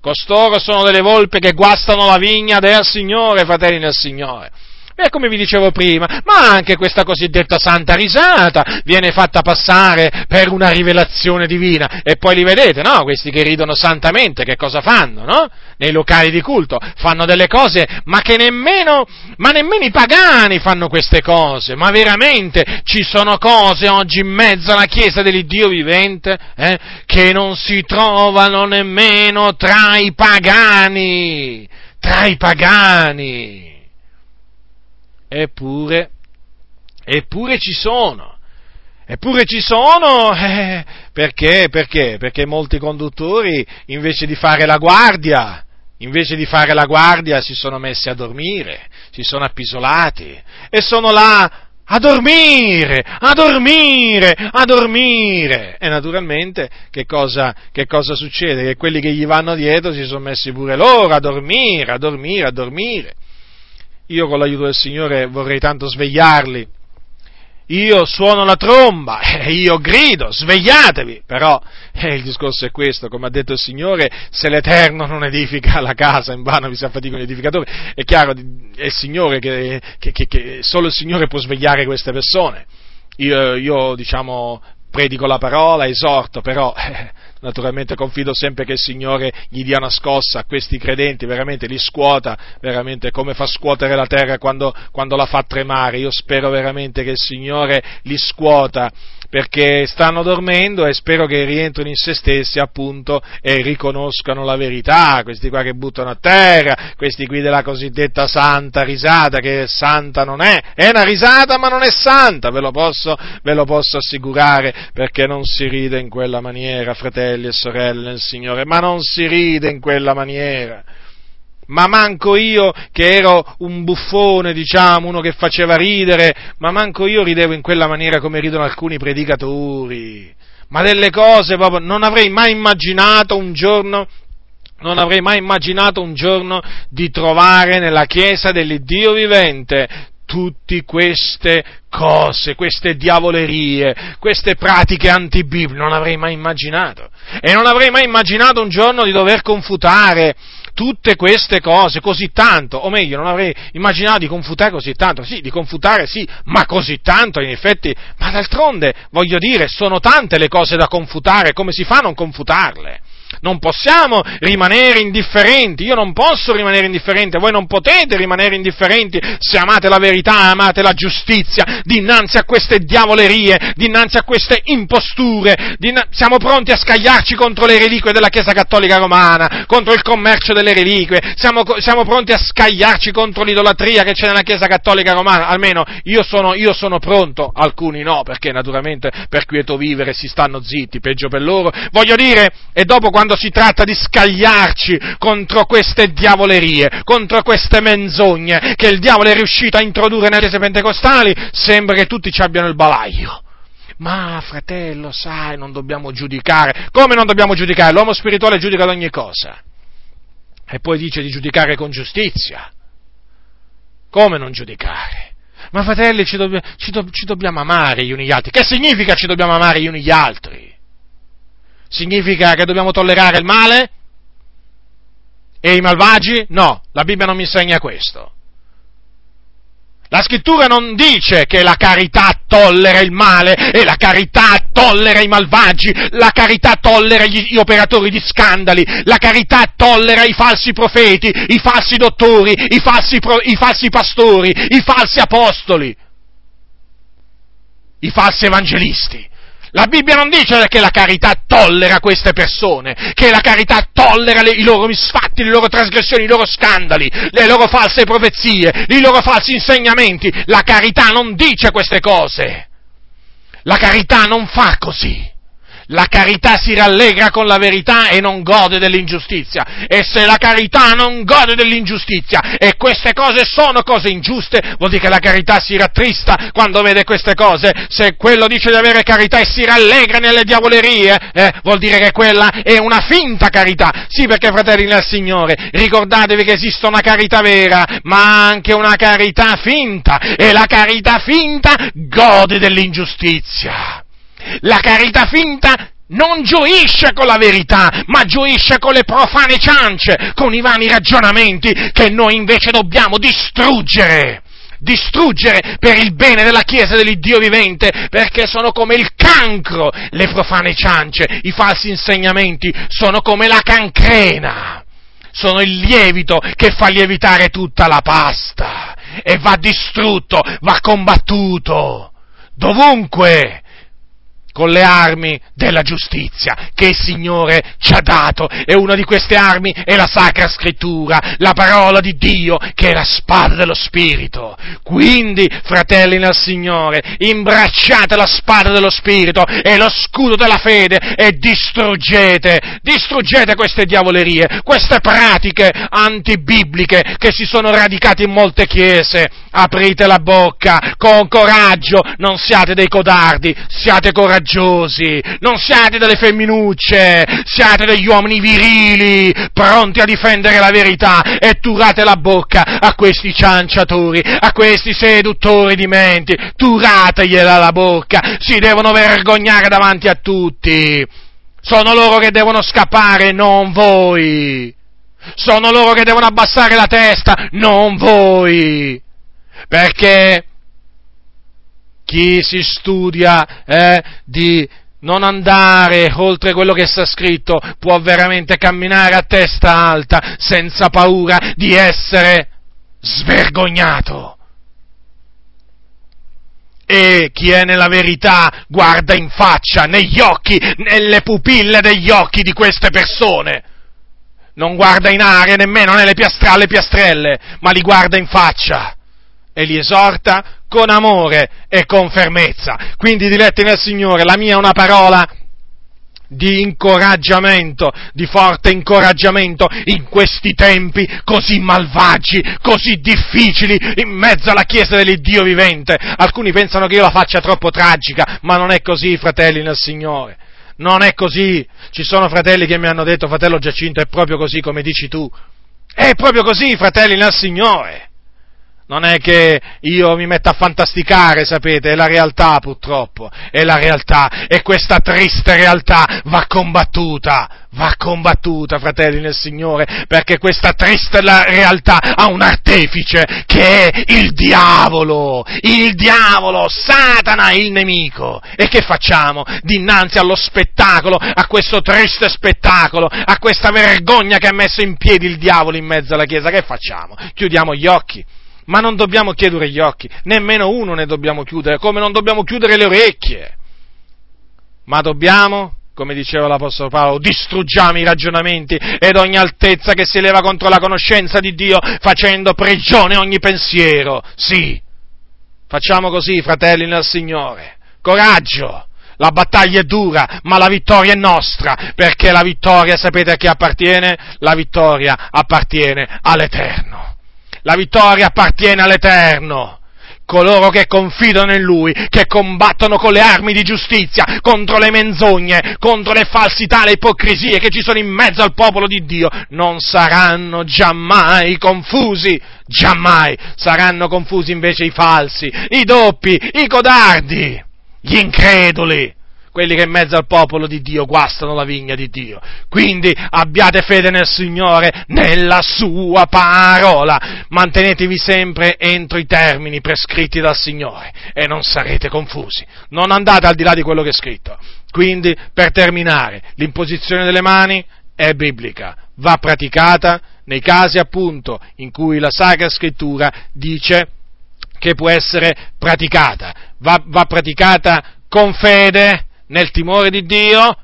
Costoro sono delle volpe che guastano la vigna del Signore, fratelli del Signore. E come vi dicevo prima, ma anche questa cosiddetta santa risata viene fatta passare per una rivelazione divina. E poi li vedete, no? Questi che ridono santamente, che cosa fanno, no? Nei locali di culto. Fanno delle cose, ma che nemmeno, ma nemmeno i pagani fanno queste cose. Ma veramente ci sono cose oggi in mezzo alla Chiesa dell'Iddio vivente, eh, che non si trovano nemmeno tra i pagani. Tra i pagani. Eppure, eppure ci sono. Eppure ci sono, <laughs> eh, perché? Perché? Perché molti conduttori, invece di fare la guardia, invece di fare la guardia, si sono messi a dormire, si sono appisolati e sono là a dormire, a dormire, a dormire. E naturalmente che cosa, che cosa succede? Che quelli che gli vanno dietro si sono messi pure loro a dormire, a dormire, a dormire io con l'aiuto del Signore vorrei tanto svegliarli. Io suono la tromba, <laughs> eh, io grido, svegliatevi, però eh, il discorso è questo, come ha detto il Signore, se l'Eterno non edifica la casa, in vano vi si affaticano gli edificatori, è chiaro, è il Signore che, che, che, che solo il Signore può svegliare queste persone. Io, io diciamo, predico la parola, esorto, però <laughs> eh, naturalmente confido sempre che il Signore gli dia una scossa a questi credenti, veramente li scuota, veramente come fa scuotere la terra quando, quando la fa tremare. Io spero veramente che il Signore li scuota perché stanno dormendo e spero che rientrino in se stessi appunto e riconoscano la verità, questi qua che buttano a terra, questi qui della cosiddetta santa risata, che santa non è, è una risata ma non è santa, ve lo posso, ve lo posso assicurare, perché non si ride in quella maniera, fratelli e sorelle nel Signore, ma non si ride in quella maniera ma manco io che ero un buffone, diciamo, uno che faceva ridere, ma manco io ridevo in quella maniera come ridono alcuni predicatori. Ma delle cose proprio non avrei mai immaginato un giorno non avrei mai immaginato un giorno di trovare nella Chiesa dell'Iddio vivente tutte queste cose, queste diavolerie, queste pratiche antibibliche, non avrei mai immaginato. E non avrei mai immaginato un giorno di dover confutare tutte queste cose così tanto, o meglio, non avrei immaginato di confutare così tanto, sì, di confutare sì, ma così tanto in effetti, ma d'altronde, voglio dire, sono tante le cose da confutare, come si fa a non confutarle? Non possiamo rimanere indifferenti, io non posso rimanere indifferente, voi non potete rimanere indifferenti se amate la verità, amate la giustizia, dinanzi a queste diavolerie, dinanzi a queste imposture, dinanzi... siamo pronti a scagliarci contro le reliquie della Chiesa Cattolica Romana, contro il commercio delle reliquie, siamo, siamo pronti a scagliarci contro l'idolatria che c'è nella Chiesa Cattolica Romana, almeno io sono, io sono pronto, alcuni no, perché naturalmente per quieto vivere si stanno zitti, peggio per loro, voglio dire, e dopo quando si tratta di scagliarci contro queste diavolerie, contro queste menzogne che il diavolo è riuscito a introdurre nelle chiese pentecostali, sembra che tutti ci abbiano il balaglio. Ma fratello, sai, non dobbiamo giudicare. Come non dobbiamo giudicare? L'uomo spirituale giudica ad ogni cosa. E poi dice di giudicare con giustizia. Come non giudicare? Ma fratelli, ci, dobb- ci, do- ci dobbiamo amare gli uni gli altri. Che significa ci dobbiamo amare gli uni gli altri? Significa che dobbiamo tollerare il male? E i malvagi? No, la Bibbia non mi insegna questo. La scrittura non dice che la carità tollera il male e la carità tollera i malvagi, la carità tollera gli, gli, operatori di scandali, la carità tollera i falsi profeti, i falsi dottori, i falsi, pro, i falsi pastori, i falsi apostoli, i falsi evangelisti. La Bibbia non dice che la carità tollera queste persone, che la carità tollera le, i loro misfatti, le loro trasgressioni, i loro scandali, le loro false profezie, i loro falsi insegnamenti. La carità non dice queste cose. La carità non fa così. La carità si rallegra con la verità e non gode dell'ingiustizia. E se la carità non gode dell'ingiustizia e queste cose sono cose ingiuste, vuol dire che la carità si rattrista quando vede queste cose. Se quello dice di avere carità e si rallegra nelle diavolerie, eh, vuol dire che quella è una finta carità. Sì, perché fratelli nel Signore, ricordatevi che esiste una carità vera, ma anche una carità finta. E la carità finta gode dell'ingiustizia. La carità finta non gioisce con la verità, ma gioisce con le profane ciance, con i vani ragionamenti che noi invece dobbiamo distruggere. Distruggere per il bene della Chiesa dell'Iddio vivente, perché sono come il cancro, le profane ciance, i falsi insegnamenti, sono come la cancrena, sono il lievito che fa lievitare tutta la pasta e va distrutto, va combattuto, dovunque con le armi della giustizia che il Signore ci ha dato e una di queste armi è la Sacra Scrittura, la parola di Dio che è la spada dello Spirito. Quindi, fratelli nel Signore, imbracciate la spada dello Spirito e lo scudo della fede e distruggete, distruggete queste diavolerie, queste pratiche antibibliche che si sono radicate in molte chiese aprite la bocca con coraggio, non siate dei codardi, siate coraggiosi, non siate delle femminucce, siate degli uomini virili, pronti a difendere la verità e turate la bocca a questi cianciatori, a questi seduttori di menti, turategliela la bocca, si devono vergognare davanti a tutti. Sono loro che devono scappare, non voi. Sono loro che devono abbassare la testa, non voi. Perché chi si studia eh, di non andare oltre quello che sta scritto può veramente camminare a testa alta senza paura di essere svergognato. E chi è nella verità guarda in faccia, negli occhi, nelle pupille degli occhi di queste persone. Non guarda in aria nemmeno nelle piastrelle, piastrelle, ma li guarda in faccia e li esorta con amore e con fermezza. Quindi, diletti nel Signore, la mia è una parola di incoraggiamento, di forte incoraggiamento in questi tempi così malvagi, così difficili, in mezzo alla Chiesa dell'Iddio vivente. Alcuni pensano che io la faccia troppo tragica, ma non è così, fratelli nel Signore. Non è così. Ci sono fratelli che mi hanno detto, fratello Giacinto, è proprio così come dici tu. È proprio così, fratelli nel Signore non è che io mi metto a fantasticare, sapete, è la realtà purtroppo, è la realtà e questa triste realtà va combattuta, va combattuta, fratelli nel Signore, perché questa triste realtà ha un artefice che è il diavolo, il diavolo, Satana, il nemico. E che facciamo dinanzi allo spettacolo, a questo triste spettacolo, a questa vergogna che ha messo in piedi il diavolo in mezzo alla Chiesa? Che facciamo? Chiudiamo gli occhi? Ma non dobbiamo chiudere gli occhi, nemmeno uno ne dobbiamo chiudere, come non dobbiamo chiudere le orecchie, ma dobbiamo, come diceva l'Apostolo Paolo, distruggiamo i ragionamenti ed ogni altezza che si eleva contro la conoscenza di Dio, facendo prigione ogni pensiero. Sì, facciamo così, fratelli nel Signore. Coraggio! La battaglia è dura, ma la vittoria è nostra, perché la vittoria, sapete a chi appartiene? La vittoria appartiene all'Eterno. La vittoria appartiene all'Eterno. Coloro che confidano in Lui, che combattono con le armi di giustizia contro le menzogne, contro le falsità, le ipocrisie che ci sono in mezzo al popolo di Dio, non saranno giammai confusi, giammai. Saranno confusi invece i falsi, i doppi, i codardi, gli increduli quelli che in mezzo al popolo di Dio guastano la vigna di Dio. Quindi abbiate fede nel Signore, nella sua parola. Mantenetevi sempre entro i termini prescritti dal Signore e non sarete confusi. Non andate al di là di quello che è scritto. Quindi, per terminare, l'imposizione delle mani è biblica, va praticata nei casi appunto in cui la Sacra Scrittura dice che può essere praticata, va, va praticata con fede, nel timore di Dio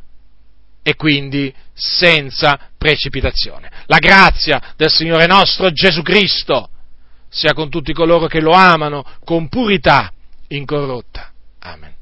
e quindi senza precipitazione. La grazia del Signore nostro Gesù Cristo sia con tutti coloro che lo amano con purità incorrotta. Amen.